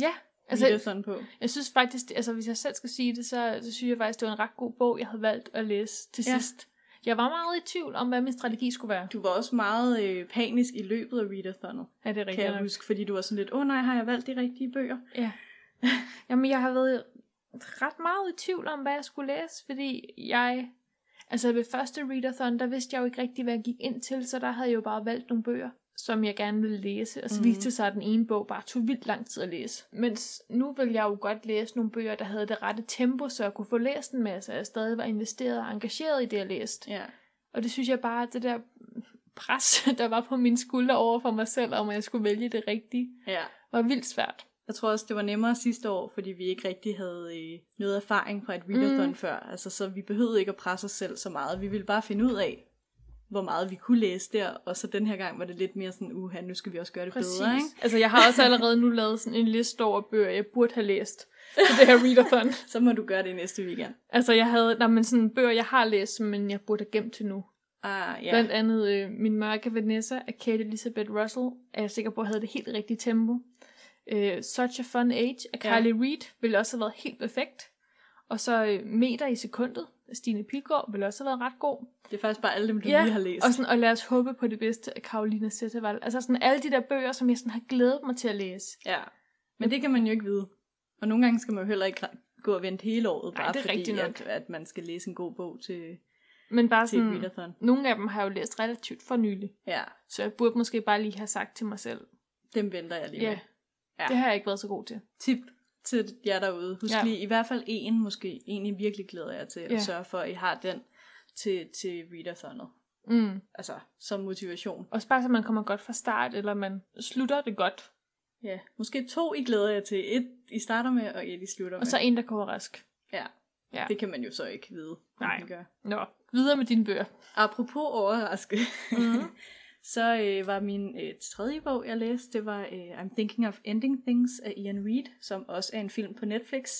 ja, altså, altså sådan på. jeg synes faktisk, altså hvis jeg selv skal sige det, så, så synes jeg faktisk, det var en ret god bog, jeg havde valgt at læse til Ja. sidst. Jeg var meget i tvivl om, hvad min strategi skulle være. Du var også meget øh, panisk i løbet af readathonet, Er det kan rigtigt? jeg nok? huske, fordi du var sådan lidt, åh oh, nej, har jeg valgt de rigtige bøger? Ja. Jamen, jeg har været ret meget i tvivl om, hvad jeg skulle læse, fordi jeg... Altså ved første readathon, der vidste jeg jo ikke rigtig, hvad jeg gik ind til, så der havde jeg jo bare valgt nogle bøger, som jeg gerne ville læse. Og så Mhm. viste sig, at den ene bog bare tog vildt lang tid at læse. Mens nu vil jeg jo godt læse nogle bøger, der havde det rette tempo, så jeg kunne få læst en masse, og jeg stadig var investeret og engageret i det, jeg læste. Ja. Og det synes jeg bare, at det der pres, der var på mine skuldre over for mig selv, om jeg skulle vælge det rigtige, Ja. var vildt svært. Jeg tror også, det var nemmere sidste år, fordi vi ikke rigtig havde øh, noget erfaring fra et readathon mm. før. Altså, så vi behøvede ikke at presse os selv så meget. Vi ville bare finde ud af, hvor meget vi kunne læse der, og så den her gang var det lidt mere sådan, uha, nu skal vi også gøre det Præcis. bedre, ikke? Altså, jeg har også allerede nu lavet sådan en liste over bøger, jeg burde have læst til det her readathon. Så må du gøre det næste weekend. altså, jeg havde, nej, men sådan bøger, jeg har læst, men jeg burde have gemt til nu. Ah, Ja. ja. Blandt andet øh, Min mørke Vanessa af Kate Elizabeth Russell, er jeg sikker på, havde det helt rigtige tempo. Øh, Such a Fun Age af Ja. Kylie Reid ville også have været helt perfekt. Og så øh, Meter i sekundet Stine Pilgaard ville også have været ret god. Det er faktisk bare alle dem, du Ja, lige har læst. Og, sådan, og lad os håbe på det bedste af Karolina Sætteval. Altså sådan alle de der bøger, som jeg sådan har glædet mig til at læse. Ja. Men det kan man jo ikke vide. Og nogle gange skal man jo heller ikke gå og vente hele året, Nej, bare det er fordi, at, at man skal læse en god bog til, Men bare til sådan, readathon. nogle af dem har jeg jo læst relativt for nylig. Ja, Så jeg burde måske bare lige have sagt til mig selv, dem venter jeg lige ja, med. Ja. det har jeg ikke været så god til. Tip til jer derude. Husk Ja. lige i hvert fald en måske. En I virkelig glæder jer til. Ja. At sørge for, at I har den til, til readathonet. Mm. Altså, som motivation. Også bare så man kommer godt fra start, eller man slutter det godt. Ja, måske to I glæder jer til. Et I starter med, og et I slutter med. Og så en, der går rask. Ja. Ja. Det kan man jo så ikke vide. Nej. Gør. Nå, videre med dine bøger. Apropos overraske, Mhm. så øh, var min øh, tredje bog, jeg læste, det var øh, I'm Thinking of Ending Things af Ian Reid, som også er en film på Netflix.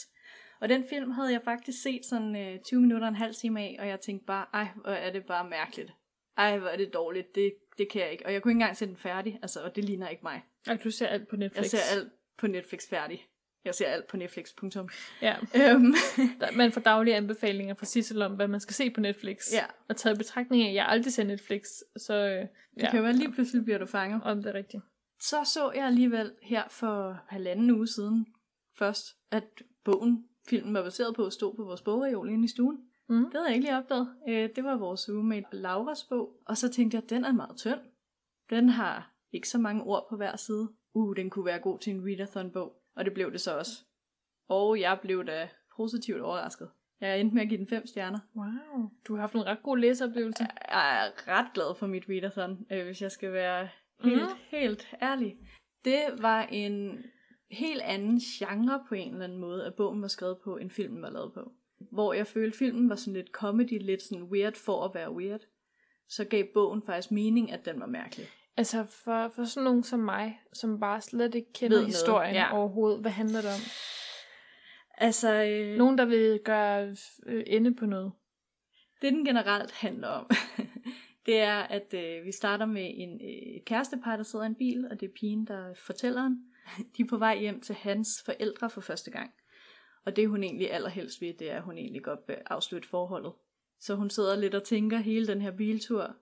Og den film havde jeg faktisk set sådan øh, 20 minutter og en halv time af, og jeg tænkte bare, ej, hvor er det bare mærkeligt. Ej, hvor er det dårligt, det, det kan jeg ikke. Og jeg kunne ikke engang se den færdig, altså, og det ligner ikke mig. Og du ser alt på Netflix. Jeg ser alt på Netflix færdig. Jeg ser alt på Netflix, punktum. Ja, Øhm, der- man får daglige anbefalinger fra Sissel om, hvad man skal se på Netflix. ja, Og taget i betragtning af, at jeg aldrig ser Netflix, så øh, det ja, kan jo være, lige pludselig bliver du fanget. om det er rigtigt. Så så jeg alligevel her for halvanden uge siden først, at bogen, filmen var baseret på, stod på vores bogreol inde i stuen. Mm. Det havde jeg ikke lige opdaget. Øh, Det var vores roommate Lauras bog. Og så tænkte jeg, at den er meget tynd. Den har ikke så mange ord på hver side. Uh, den kunne være god til en readathon-bog. Og det blev det så også. Og jeg blev da positivt overrasket. Jeg endte med at give den fem stjerner. Wow, du har haft en ret god læseoplevelse. Jeg er ret glad for mit readathon, øh, hvis jeg skal være helt, mm. helt ærlig. Det var en helt anden genre på en eller anden måde, at bogen var skrevet på, end filmen var lavet på. Hvor jeg følte, filmen var sådan lidt comedy, lidt sådan weird for at være weird. Så gav bogen faktisk mening, at den var mærkelig. Altså for, for sådan nogen som mig, som bare slet ikke kender Ved noget, historien ja. overhovedet, hvad handler det om? Altså, øh, Nogen, der vil gøre øh, ende på noget. Det, den generelt handler om, det er, at øh, vi starter med en øh, kærestepar, der sidder i en bil, og det er pigen, der er fortælleren. De er på vej hjem til hans forældre for første gang. Og det, hun egentlig allerhelst vil, det er, at hun egentlig godt vil afslutte forholdet. Så hun sidder lidt og tænker hele den her biltur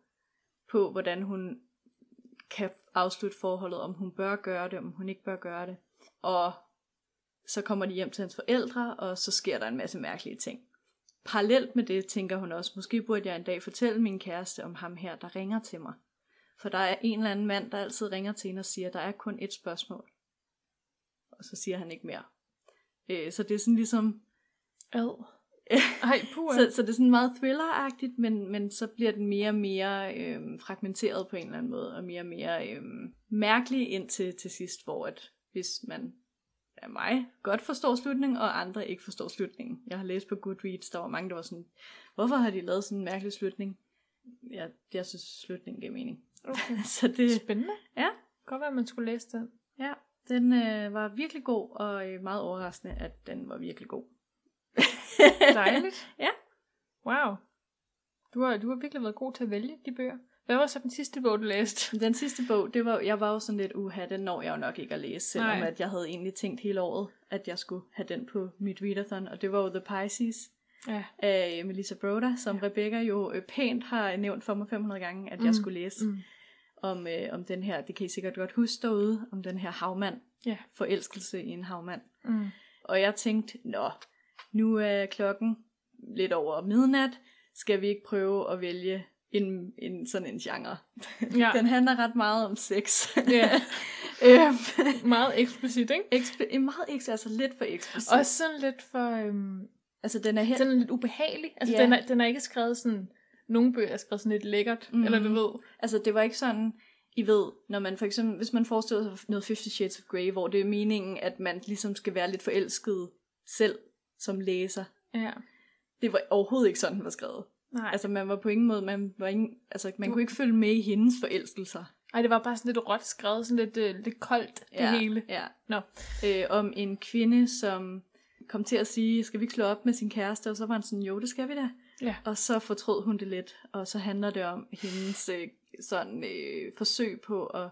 på, hvordan hun kan afslutte forholdet, om hun bør gøre det, om hun ikke bør gøre det. Og så kommer de hjem til hans forældre, og så sker der en masse mærkelige ting. Parallelt med det tænker hun også, måske burde jeg en dag fortælle min kæreste om ham her, der ringer til mig. For der er en eller anden mand, der altid ringer til hende og siger, der er kun et spørgsmål. Og så siger han ikke mere. Øh, så det er sådan ligesom... Ad. Ej, puh. Så, så det er sådan meget thrilleragtigt, men, men så bliver den mere og mere øhm, fragmenteret på en eller anden måde, og mere og mere øhm, mærkelig indtil til sidst, hvor at, hvis man af mig godt forstår slutningen, og andre ikke forstår slutningen. Jeg har læst på Goodreads, der var mange, der var sådan, hvorfor har de lavet sådan en mærkelig slutning? Ja, jeg synes, slutningen gav mening. Okay. Så det, Spændende. Ja. Godt være, at man skulle læse den. ja, den øh, var virkelig god, og øh, meget overraskende, at den var virkelig god. Dejligt. Ja. Wow. Du har, du har virkelig været god til at vælge de bøger. Hvad var så den sidste bog, du læste? Den sidste bog, det var, jeg var jo sådan lidt, uha, den når jeg jo nok ikke at læse, selvom Nej. at jeg havde egentlig tænkt hele året, at jeg skulle have den på mit readathon, og det var jo The Pisces Ja. af Melissa Broda, som ja. Rebecca jo øh, pænt har nævnt for mig 500 gange, at mm. jeg skulle læse Mm. om, øh, om den her, det kan I sikkert godt huske derude, om den her havmand, Ja. forelskelse i en havmand. Mm. Og jeg tænkte, nå, nu er klokken lidt over midnat, skal vi ikke prøve at vælge en, en sådan en genre. Ja. Den handler ret meget om sex. Ja. øhm, Meget eksplicit, ikke? eksp- meget eks, altså lidt for eksplicit. Også sådan lidt for... Øhm, altså den er helt... sådan lidt ubehagelig. Altså, Ja. den, er, den er ikke skrevet sådan... Nogle bøger er skrevet sådan lidt lækkert, Mhm. mm. eller du ved. Altså det var ikke sådan, I ved, når man for eksempel, hvis man forestiller sig noget 50 Shades of Grey, hvor det er meningen, at man ligesom skal være lidt forelsket selv som læser. Ja. Det var overhovedet ikke sådan, den var skrevet. Nej. Altså, man var på ingen måde, man, var ingen, altså, man kunne ikke følge med i hendes forelskelser. Ej, det var bare sådan lidt råt skrevet, sådan lidt, øh, lidt koldt, det ja, hele. Ja. Nå. Øh, om en kvinde, som kom til at sige, skal vi ikke slå op med sin kæreste? Og så var han sådan, jo, det skal vi da. Ja. Og så fortrød hun det lidt, og så handler det om hendes øh, sådan, øh, forsøg på at,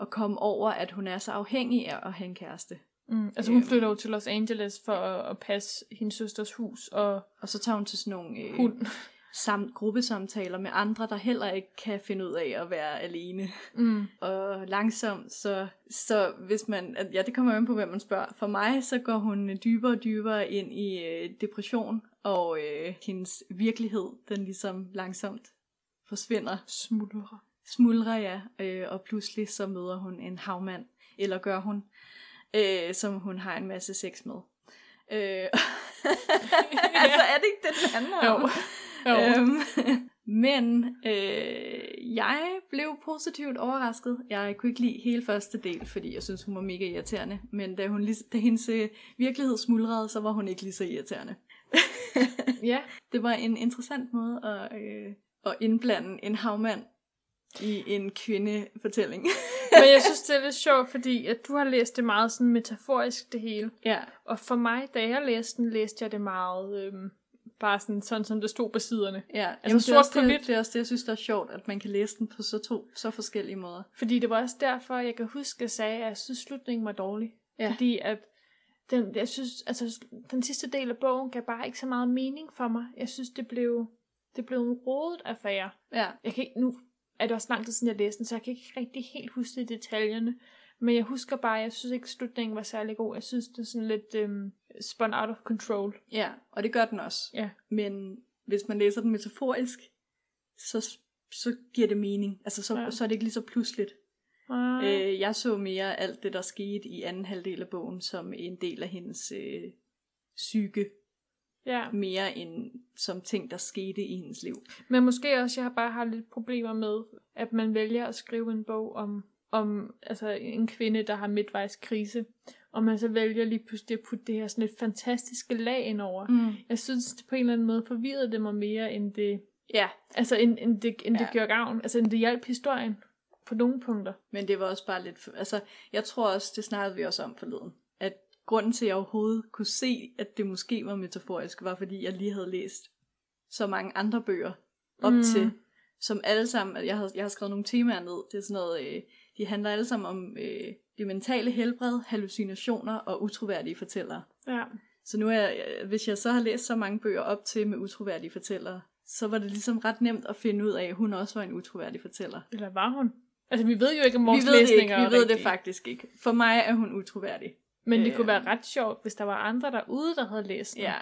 at komme over, at hun er så afhængig af at have en kæreste. Mm, altså hun Øhm. flytter jo til Los Angeles for at, at passe hendes søsters hus og Og så tager hun til sådan nogle øh, hund. sam- gruppesamtaler med andre, der heller ikke kan finde ud af at være alene. Mm. Og langsomt, så, så hvis man, ja det kommer jo an på, hvem man spørger. For mig, så går hun dybere og dybere ind i øh, depression, og øh, hendes virkelighed, den ligesom langsomt forsvinder. Smuldrer. Smuldrer, ja, øh, og pludselig så møder hun en havmand, eller gør hun, øh, som hun har en masse sex med. Øh, altså er det ikke det, den handler om? Jo. jo. Øhm, men øh, jeg blev positivt overrasket. Jeg kunne ikke lide hele første del, fordi jeg synes, hun var mega irriterende. Men da, hun, lige- da hendes øh, virkelighed smuldrede, så var hun ikke lige så irriterende. ja. Det var en interessant måde at, øh, at indblande en havmand i en kvindefortælling. Men jeg synes, det er lidt sjovt, fordi at du har læst det meget sådan metaforisk, det hele. ja, Og for mig, da jeg læste den, læste jeg det meget øhm, bare sådan, sådan, som det stod på siderne. ja. Altså det er sort også på det, hvidt. Det er også det, jeg synes, der er sjovt, at man kan læse den på så to så forskellige måder. Fordi det var også derfor, jeg kan huske, at jeg sagde, at jeg synes, slutningen var dårlig. Ja. Fordi at den, jeg synes, altså, den sidste del af bogen gav bare ikke så meget mening for mig. Jeg synes, det blev, det blev en rodet affære. Ja, Jeg kan ikke, nu er det også lang tid siden, jeg læste den, så jeg kan ikke rigtig helt huske detaljerne. Men jeg husker bare, at jeg synes ikke, slutningen var særlig god. Jeg synes, det er sådan lidt øhm, spun out of control. ja, og det gør den også. Ja. Men hvis man læser den metaforisk, så, så giver det mening. Altså, så, ja. så er det ikke lige så pludseligt. Ah, Øh, jeg så mere alt det, der skete i anden halvdel af bogen, som en del af hendes øh, psyke, ja. mere end som ting, der skete i hendes liv. Men måske også, jeg har bare har lidt problemer med, at man vælger at skrive en bog om, om altså en kvinde, der har midtvejskrise, og man så vælger lige pludselig at putte det her sådan et fantastiske lag ind over. Mm. Jeg synes det på en eller anden måde forvirrede det mig mere, end det, Ja, altså, end, end det, end det Ja. gjorde gavn. Altså, end det hjalp historien på nogle punkter. men det var også bare lidt... Altså, jeg tror også, det snakkede vi også om forleden, grunden til, at jeg overhovedet kunne se, at det måske var metaforisk, var fordi, jeg lige havde læst så mange andre bøger op Mm. til, som alle sammen, jeg har, jeg har skrevet nogle temaer ned, det er sådan noget, øh, de handler alle sammen om øh, det mentale helbred, hallucinationer og utroværdige fortællere. Ja. Så nu er jeg, hvis jeg så har læst så mange bøger op til med utroværdige fortællere, så var det ligesom ret nemt at finde ud af, at hun også var en utroværdig fortæller. Eller var hun? Altså, vi ved jo ikke, om vores vi ved det ikke, vi ved det faktisk ikke. For mig er hun utroværdig. Men det Øh. kunne være ret sjovt, hvis der var andre derude, der havde læst den. Ja,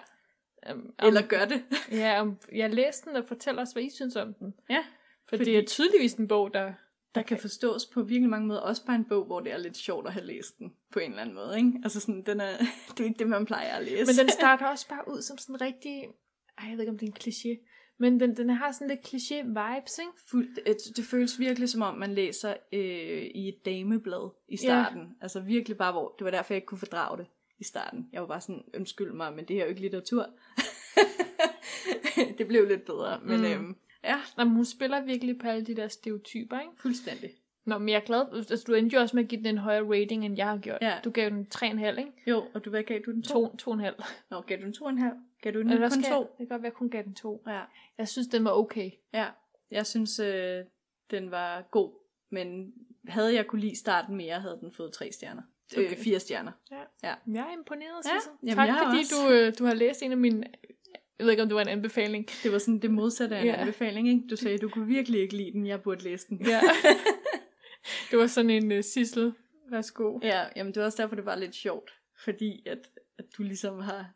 Um, eller gør det. Ja, om jeg læste den, og fortæl os, hvad I synes om den. Ja, For Fordi- det er tydeligvis en bog, der... der kan forstås på virkelig mange måder. Også bare en bog, hvor det er lidt sjovt at have læst den på en eller anden måde. Ikke? Altså sådan, den er, det er ikke det, man plejer at læse. Men den starter også bare ud som sådan en rigtig... Ej, jeg ved ikke, om det er en kliché. Men den, den har sådan lidt kliché-vibes, ikke? Fuld, det, det føles virkelig som om, man læser øh, i et dameblad i starten. Ja. Altså virkelig bare, hvor det var derfor, jeg ikke kunne fordrage det i starten. Jeg var bare sådan, undskyld mig, men det her er jo ikke litteratur. det blev lidt bedre, men Mm. øhm, ja, Nå, men hun spiller virkelig på alle de der stereotyper, ikke? fuldstændig. Nå, men jeg er glad. Altså, du endte jo også med at give den en højere rating, end jeg har gjort. Ja. Du gav den 3,5, ikke? Jo, og du, hvad gav du den? To? To, to og en halv. Nå, gav du den to og en halv? Gav du den Eller kun skal to? Det kan godt være, at jeg kun gav den to. Ja. Jeg synes, den var okay. ja, jeg synes, øh, den var god, men havde jeg kunne lide starten mere, havde den fået tre stjerner. Okay. Okay. Øh, fire stjerner. Jeg er imponeret, Ja, jamen, Tak, fordi også. du, øh, du har læst en af mine... Jeg ved ikke, om det var en anbefaling. Det var sådan det modsatte af en Ja. anbefaling, ikke? Du sagde, du kunne virkelig ikke lide den, jeg burde læse den. Ja. det var sådan en uh, Sissel. Værsgo. Ja, jamen det var også derfor, det var lidt sjovt. Fordi at, at du ligesom har,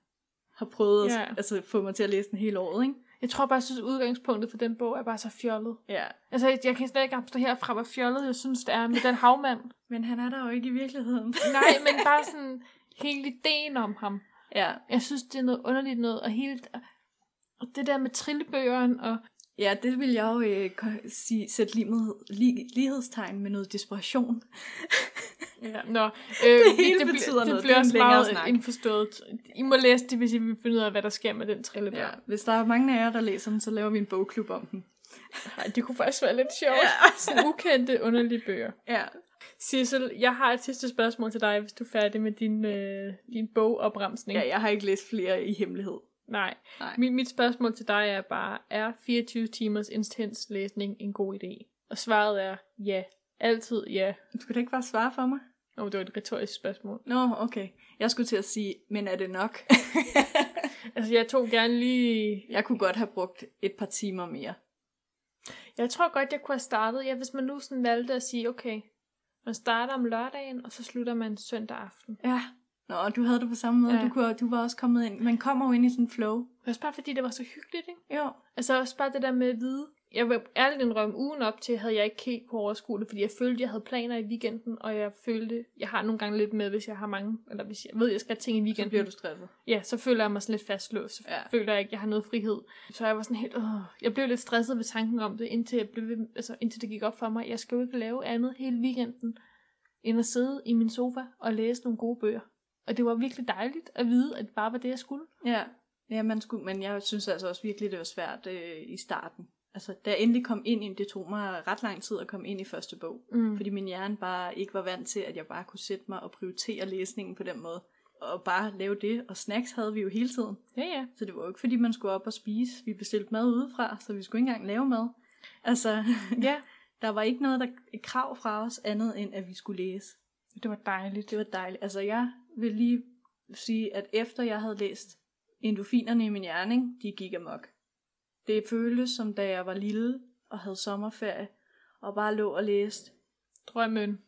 har prøvet at Ja. altså, få mig til at læse den hele året, ikke? Jeg tror bare, jeg synes, udgangspunktet for den bog er bare så fjollet. Ja. Altså, jeg, jeg kan slet ikke stå herfra, hvor fjollet jeg synes, det er med den havmand. Men han er der jo ikke i virkeligheden. Nej, men bare sådan hele ideen om ham. ja. Jeg synes, det er noget underligt noget, og hele og det der med trillebøgeren, og Ja, det vil jeg jo øh, sige, sætte lighed, li, lighedstegn med noget desperation. Ja, nå. Øh, Det hele det, betyder det, noget. det bliver Det en også meget snak. indforstået. I må læse det, hvis I vil finde ud af, hvad der sker med den trille der. Ja, hvis der er mange af jer, der læser den, så laver vi en bogklub om den. Ej, det kunne faktisk være lidt sjovt. Ja. Sådan ukendte, underlige bøger. Ja. Sissel, jeg har et sidste spørgsmål til dig, hvis du er færdig med din, øh, din bogopremsning. ja, jeg har ikke læst flere i hemmelighed. Nej. Nej. Mit, mit spørgsmål til dig er bare, er 24 timers intens læsning en god idé? Og svaret er ja. Altid ja. Du skulle da ikke bare svare for mig? Oh, det var et retorisk spørgsmål. Nå, okay. Jeg skulle til at sige, men er det nok? Altså, jeg tog gerne lige... jeg kunne godt have brugt et par timer mere. Jeg tror godt, jeg kunne have startet, ja, hvis man nu sådan valgte at sige, okay, man starter om lørdagen, og så slutter man søndag aften. Ja. Nå, og du havde det på samme måde. Ja. Du, kunne, du var også kommet ind. Man kommer jo ind i sådan en flow. Også bare fordi det var så hyggeligt, ikke? Jo. Altså også bare det der med at vide. Jeg vil ærligt indrømme, ugen op til havde jeg ikke helt kunne overskue det, fordi jeg følte, jeg havde planer i weekenden, og jeg følte, jeg har nogle gange lidt med, hvis jeg har mange, eller hvis jeg ved, jeg skal have ting i Så weekenden. bliver du stresset. Ja, så føler jeg mig sådan lidt fastlåst. Så Ja. føler jeg ikke, jeg har noget frihed. Så jeg var sådan helt, åh, jeg blev lidt stresset ved tanken om det, indtil, jeg blev, altså, indtil det gik op for mig. Jeg skal jo ikke lave andet hele weekenden, end at sidde i min sofa og læse nogle gode bøger. Og det var virkelig dejligt at vide, at det bare var det, jeg skulle. Ja. Ja, man skulle, men jeg synes altså også virkelig, det var svært øh, i starten. Altså, da jeg endelig kom ind i det, tog mig ret lang tid at komme ind i første bog. Mm. Fordi min hjerne bare ikke var vant til, at jeg bare kunne sætte mig og prioritere læsningen på den måde. Og bare lave det. Og snacks havde vi jo hele tiden. Ja, ja. Så det var jo ikke, fordi man skulle op og spise. Vi bestilte mad udefra, så vi skulle ikke engang lave mad. Altså, Ja, der var ikke noget der, et krav fra os andet, end at vi skulle læse. det var dejligt. Det var dejligt. Altså, jeg vil lige sige, at efter jeg havde læst endofinerne i min hjerne, de gik amok. Det føltes som da jeg var lille og havde sommerferie, og bare lå og læste Drømmen.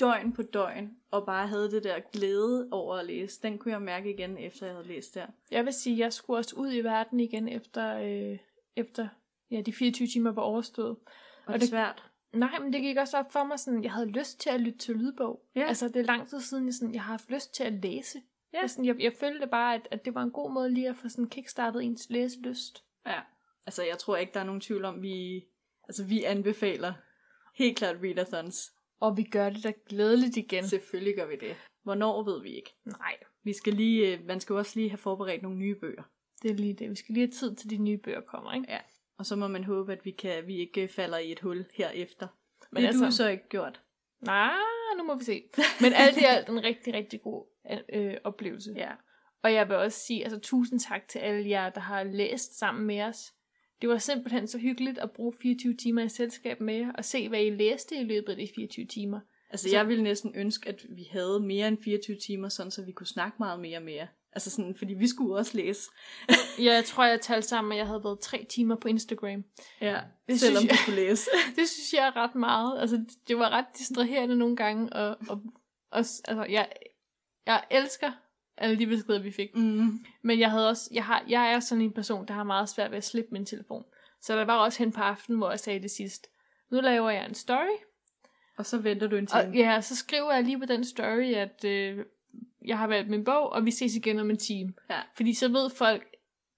døgn på døgn, og bare havde det der glæde over at læse. Den kunne jeg mærke igen, efter jeg havde læst der. Jeg vil sige, jeg skulle også ud i verden igen efter, øh, efter ja, de 24 timer var overstået. Og, Og det det- svært. Nej, men det gik også op for mig, sådan, jeg havde lyst til at lytte til lydbog. Ja. Altså, det er lang tid siden, jeg, sådan, jeg har haft lyst til at læse. Ja. Jeg, sådan, jeg, jeg følte bare, at, at det var en god måde lige at få sådan kickstartet ens læselyst. Ja. Altså, jeg tror ikke, der er nogen tvivl om, vi, altså, vi anbefaler helt klart readathons. Og vi gør det da glædeligt igen. Selvfølgelig gør vi det. Hvornår ved vi ikke. Nej, Vi skal lige, øh, man skal jo også lige have forberedt nogle nye bøger. det er lige det. Vi skal lige have tid til de nye bøger kommer, ikke? Ja. Og så må man håbe, at vi, kan, vi ikke falder i et hul herefter. Men det altså- du så ikke gjort. Nej, nu må vi se. Men alt i alt en rigtig, rigtig god øh, oplevelse. Ja. Og jeg vil også sige, altså tusind tak til alle jer, der har læst sammen med os. Det var simpelthen så hyggeligt at bruge 24 timer i selskab med jer, og se, hvad I læste i løbet af de 24 timer. Altså, Så- jeg ville næsten ønske, at vi havde mere end 24 timer, sådan så vi kunne snakke meget mere med jer. Altså sådan, fordi vi skulle også læse. Ja, jeg tror, jeg talte sammen, at jeg havde været tre timer på Instagram. Ja, Det selvom synes du jeg- skulle læse. Det synes jeg er ret meget. Altså, det var ret distraherende nogle gange, og, og, og altså, jeg, jeg elsker alle de beskeder, vi fik. Mm. Men jeg havde også, jeg, har, jeg er sådan en person, der har meget svært ved at slippe min telefon. Så der var også hen på aftenen, hvor jeg sagde det sidst. Nu laver jeg en story, Og så venter du en time. og ja, så skriver jeg lige på den story, at øh, jeg har valgt min bog, og vi ses igen om en time. Ja. Fordi så ved folk,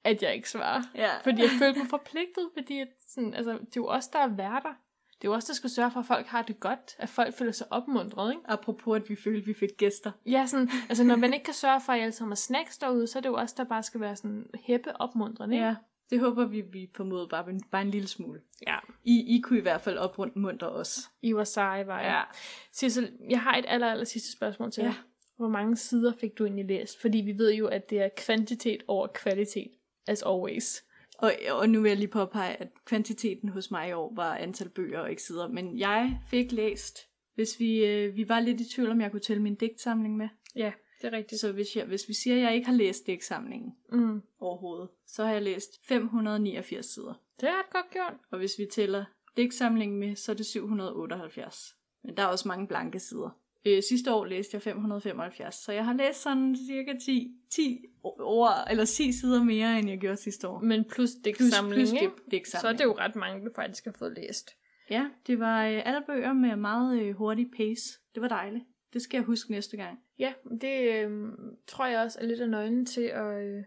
at jeg ikke svarer. Ja. Fordi jeg følte mig forpligtet, fordi at sådan, altså, det er jo os, der er værter. Det er jo os, der skal sørge for, at folk har det godt, at folk føler sig opmuntret, ikke? Apropos, at vi følte, at vi fik gæster. Ja, sådan, altså når man ikke kan sørge for, at I alle sammen har snacks derude, så er det jo os, der bare skal være sådan hæppe opmuntrende, ikke? Ja, det håber vi, vi formoder bare, bare en lille smule. ja. I, I kunne i hvert fald opmuntre os. I var seje, var jeg. Sissel, jeg har et aller, aller sidste spørgsmål til Ja. dig. Hvor mange sider fik du egentlig læst? Fordi vi ved jo, at det er kvantitet over kvalitet, as always. Og, og nu vil jeg lige påpege, at kvantiteten hos mig i år var antal bøger og ikke sider. Men jeg fik læst, hvis vi, øh, vi var lidt i tvivl, om jeg kunne tælle min digtsamling med. Ja, det er rigtigt. Så hvis, jeg, hvis vi siger, at jeg ikke har læst digtsamlingen Mm. overhovedet, så har jeg læst 589 sider. Det er ret godt gjort. Og hvis vi tæller digtsamlingen med, så er det 778. Men der er også mange blanke sider. Øh, sidste år læste jeg 575, så jeg har læst sådan cirka 10, 10 ord, eller 10 sider mere, end jeg gjorde sidste år. Men plus Plus, digtsamling, plus ikke? dig-. Så er det jo ret mange, du faktisk har fået læst. Ja, det var øh, alle bøger med meget øh, hurtig pace. Det var dejligt. Det skal jeg huske næste gang. Ja, det øh, tror jeg også er lidt af nøglen til at... Øh...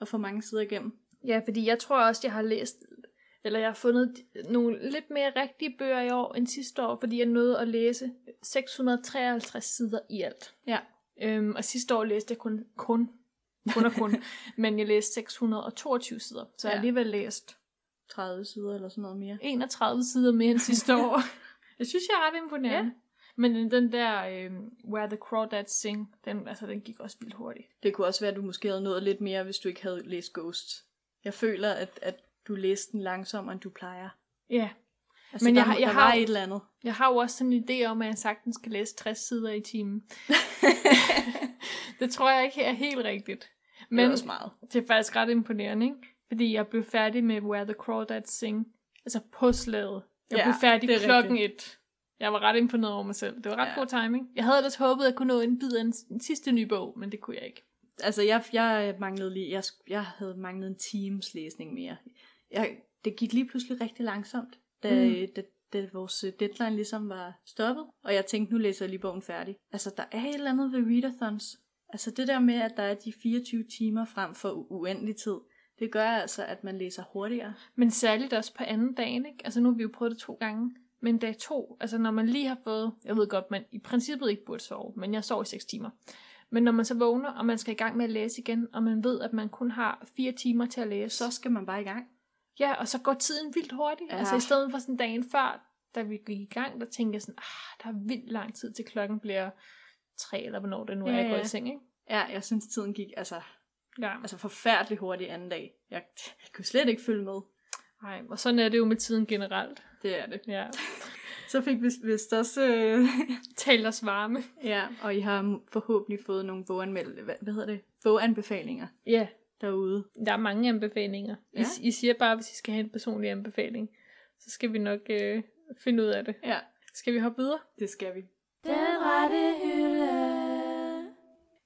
Og få mange sider igennem. Ja, fordi jeg tror også, jeg har læst eller jeg har fundet nogle lidt mere rigtige bøger i år end sidste år, fordi jeg nåede at læse 653 sider i alt. Ja. Øhm, og sidste år læste jeg kun, kun, kun og kun, men jeg læste 622 sider, så jeg har Ja. alligevel læst 30 sider eller sådan noget mere. 31 sider mere end sidste år. jeg synes, jeg er ret imponerende. Ja. Ja. Men den der øhm, Where the Crawdads Sing, den, altså, den gik også vildt hurtigt. Det kunne også være, at du måske havde nået lidt mere, hvis du ikke havde læst Ghost. Jeg føler, at, at du læste den langsommere, end du plejer. Ja, Altså, Men der, jeg har- jeg der har var jo- et eller andet. jeg har jo også sådan en idé om, at jeg sagtens skal læse 60 sider i timen. det tror jeg ikke er helt rigtigt. Men, det er også meget. det er faktisk ret imponerende, ikke? Fordi jeg blev færdig med Where the Crawdads Sing, altså på slaget. Jeg Ja, blev færdig det klokken et. Jeg var ret imponeret over mig selv. Det var ret Ja. god timing. Jeg havde ellers håbet, at jeg kunne nå en bid af en, en sidste ny bog, men det kunne jeg ikke. Altså, jeg, jeg manglede lige, jeg, jeg havde manglet en times læsning mere. Jeg, det gik lige pludselig rigtig langsomt, da, Mm. da, da vores deadline ligesom var stoppet. Og jeg tænkte, nu læser jeg lige bogen færdig. Altså, der er et eller andet ved readathons. Altså, det der med, at der er de 24 timer frem for uendelig tid, det gør altså, at man læser hurtigere. Men særligt også på anden dagen, ikke? Altså nu har vi jo prøvet det to gange. Men dag to, altså når man lige har fået, jeg ved godt, man i princippet ikke burde sove, men jeg sov i 6 timer. Men når man så vågner, og man skal i gang med at læse igen, og man ved, at man kun har fire timer til at læse, Så skal man bare i gang. Ja, og så går tiden vildt hurtigt. Ja. Altså i stedet for sådan dagen før, da vi gik i gang, der tænkte jeg sådan, ah, der er vildt lang tid til klokken bliver tre, eller hvornår det nu er, Ja, jeg går ja. i seng, ikke? Ja, jeg synes, tiden gik altså, Ja. altså forfærdeligt hurtigt anden dag. Jeg, jeg kunne slet ikke følge med. Nej, og sådan er det jo med tiden generelt. Det er det. Ja. Så fik vi vist også... Øh, Tal os varme. ja, og I har forhåbentlig fået nogle boganmeld... Hvad, hvad hedder det? Boganbefalinger Ja, derude. Der er mange anbefalinger. I, Ja. I siger bare, hvis I skal have en personlig anbefaling, så skal vi nok øh, finde ud af det. Ja, Skal vi hoppe videre? det skal vi. Den rette hylde.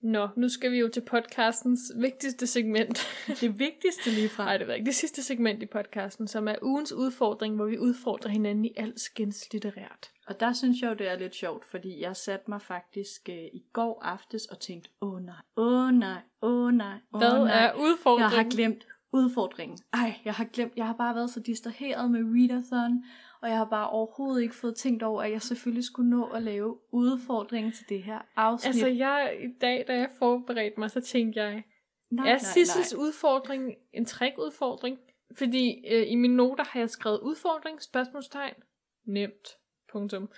Nå, nu skal vi jo til podcastens vigtigste segment. Det vigtigste lige fra. Nej, det ikke det sidste segment i podcasten, som er ugens udfordring, hvor vi udfordrer hinanden i alskens litterært. Og der synes jeg jo, det er lidt sjovt, fordi jeg satte mig faktisk øh, i går aftes og tænkte, åh oh, nej, åh oh, nej, åh oh, nej, åh Hvad nej. er udfordringen? Jeg har glemt udfordringen. Ej, jeg har glemt, jeg har bare været så distraheret med readathon, og jeg har bare overhovedet ikke fået tænkt over, at jeg selvfølgelig skulle nå at lave udfordringen til det her afsnit. Altså, jeg, i dag, da jeg forberedte mig, så tænkte jeg, nej, er Sissels udfordring en trick-udfordring? Fordi øh, i mine noter har jeg skrevet udfordring, spørgsmålstegn, nemt, punktum.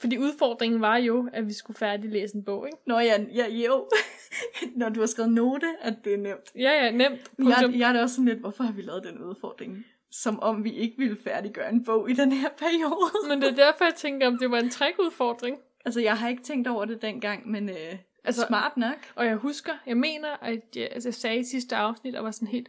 Fordi udfordringen var jo, at vi skulle færdiglæse en bog, ikke? Nå ja, ja jo. Når du har skrevet note, at det er nemt. Ja, ja, nemt, Jeg, punktum. jeg er da også sådan lidt, hvorfor har vi lavet den udfordring? Som om vi ikke ville færdiggøre en bog i den her periode. Men det er derfor, jeg tænker, om det var en trick-udfordring. Altså, jeg har ikke tænkt over det dengang, men øh, Altså- altså, smart nok. Og jeg husker, jeg mener, at jeg, altså, jeg sagde i sidste afsnit, og var sådan helt,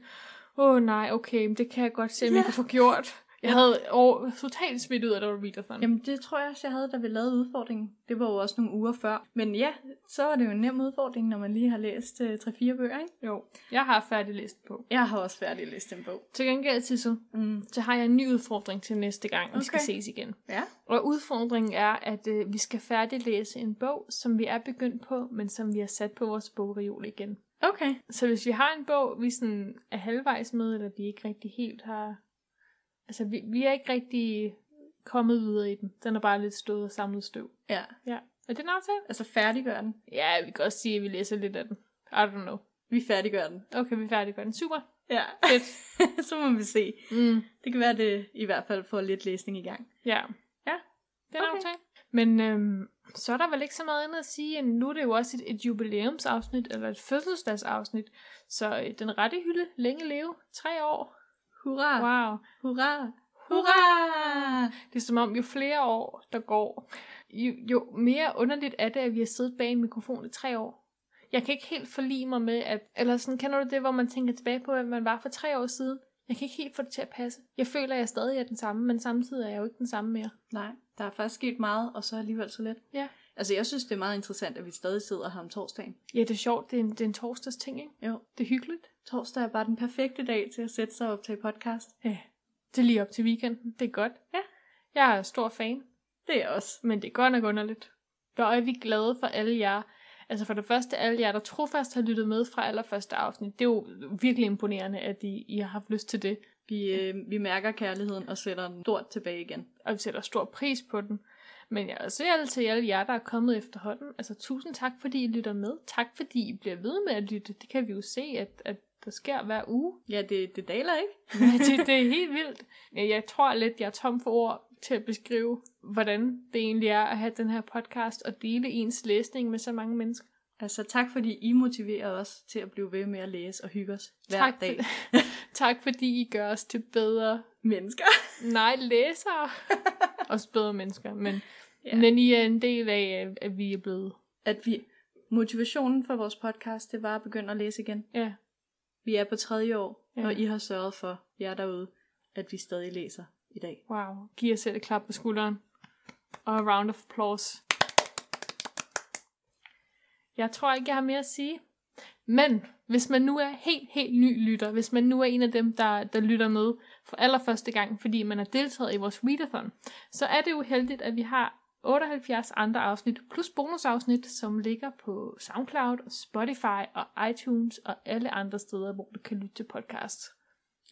åh oh, nej, okay, men det kan jeg godt se, om Ja. jeg kan få gjort. Jeg havde over, totalt smidt ud af, der var readathon. Jamen, det tror jeg også, jeg havde, da vi lavede udfordringen. Det var jo også nogle uger før. Men ja, så var det jo en nem udfordring, når man lige har læst øh, 3-4 bøger, ikke? Jo, jeg har færdiglæst på. Jeg har også færdig læst en bog. Til gengæld, Sissel, Mm. så har jeg en ny udfordring til næste gang, okay. vi skal ses igen. Ja. Og udfordringen er, at øh, vi skal færdiglæse en bog, som vi er begyndt på, men som vi har sat på vores bogreol igen. Okay. Så hvis vi har en bog, vi sådan er halvvejs med, eller vi ikke rigtig helt har... Altså, vi, vi er ikke rigtig kommet videre i den. Den er bare lidt stået og samlet støv. Ja. Ja. Er det en aftale? Altså færdiggør den. Ja, vi kan også sige, at vi læser lidt af den. I don't know. Vi færdiggør den. Okay, vi færdige med den. Super. Ja. Fedt. så må vi se. Mm. Det kan være, at det i hvert fald får lidt læsning i gang. Ja. Ja, det er en Okay. aftale. Men øhm, så er der vel ikke så meget andet at sige, end nu er det jo også et, et jubilæumsafsnit, eller et fødselsdagsafsnit. Så øh, den rette hylde, længe leve, tre år. Hurra! Wow. Hurra! Hurra! Det er som om, jo flere år der går, jo, jo mere underligt er det, at vi har siddet bag en mikrofon i tre år. Jeg kan ikke helt forlige mig med, at... Eller sådan, kender du det, hvor man tænker tilbage på, at man var for tre år siden? Jeg kan ikke helt få det til at passe. Jeg føler, at jeg stadig er den samme, men samtidig er jeg jo ikke den samme mere. Nej, der er faktisk sket meget, og så alligevel så lidt. Ja. Altså, jeg synes, det er meget interessant, at vi stadig sidder her om torsdagen. Ja, det er sjovt. Det er en, det er en torsdags ting, ikke? Jo. Det er hyggeligt. Torsdag er bare den perfekte dag til at sætte sig op til podcast. Ja. Det er lige op til weekenden. Det er godt. Ja. Jeg er stor fan, Det er også. men det er godt nok underligt. Der er vi glade for alle jer. Altså for det første, alle jer, der trofast har lyttet med fra allerførste afsnit. Det er jo virkelig imponerende, at I, I har haft lyst til det. Vi, øh, vi mærker kærligheden og sætter den stort tilbage igen. og vi sætter stor pris på den. Men jeg også alle til alle jer, der er kommet efterhånden. Altså tusind tak, fordi I lytter med. Tak, fordi I bliver ved med at lytte. Det kan vi jo se, at, at der sker hver uge. Ja, det, det daler ikke. Ja, det, det er helt vildt. Jeg, jeg tror lidt, jeg er tom for ord til at beskrive, hvordan det egentlig er at have den her podcast og dele ens læsning med så mange mennesker. Altså tak, fordi I motiverer os til at blive ved med at læse og hygge os hver Tak, dag. For, tak fordi I gør os til bedre, Mennesker. nej, læsere. Også bedre mennesker, men, Ja. men I er en del af, at vi er blevet. At vi, motivationen for vores podcast, det var at begynde at læse igen. Ja, Vi er på tredje år, ja. og I har sørget for, jer derude, at vi stadig læser i dag. wow. Giv jer selv et klap på skulderen. Og a round of applause. Jeg tror ikke, jeg har mere at sige. Men hvis man nu er helt, helt ny lytter, hvis man nu er en af dem, der, der lytter med for allerførste gang, fordi man har deltaget i vores readathon, så er det jo heldigt, at vi har 78 andre afsnit, plus bonusafsnit, som ligger på SoundCloud, Spotify og iTunes og alle andre steder, hvor du kan lytte til podcast.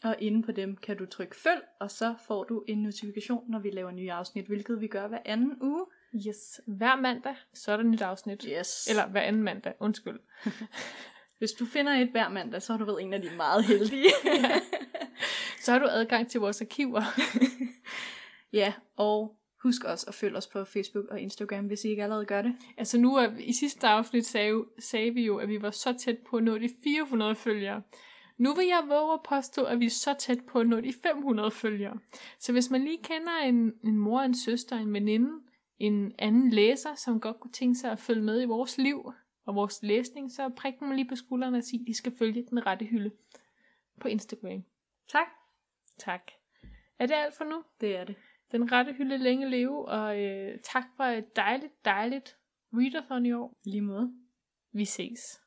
Og inde på dem kan du trykke følg, og så får du en notifikation, når vi laver nye afsnit, hvilket vi gør hver anden uge. Yes, hver mandag, så er der nyt afsnit. Yes. Eller hver anden mandag, undskyld. Hvis du finder et hver mandag, så har du været en af de meget heldige. Så har du adgang til vores arkiver. ja, og husk også at følge os på Facebook og Instagram, hvis I ikke allerede gør det. altså nu er, i sidste afsnit sagde, sagde vi jo, at vi var så tæt på at nå de 400 følgere. Nu vil jeg våge at påstå, at vi er så tæt på at nå de 500 følgere. Så hvis man lige kender en, en mor, en søster, en veninde, en anden læser, som godt kunne tænke sig at følge med i vores liv og vores læsning, så prik dem lige på skulderen og sig, at de skal følge den rette hylde på Instagram. Tak. Tak. Er det alt for nu? Det er det. Den rette hylde længe leve, og øh, tak for et dejligt, dejligt readathon i år. Lige måde. Vi ses.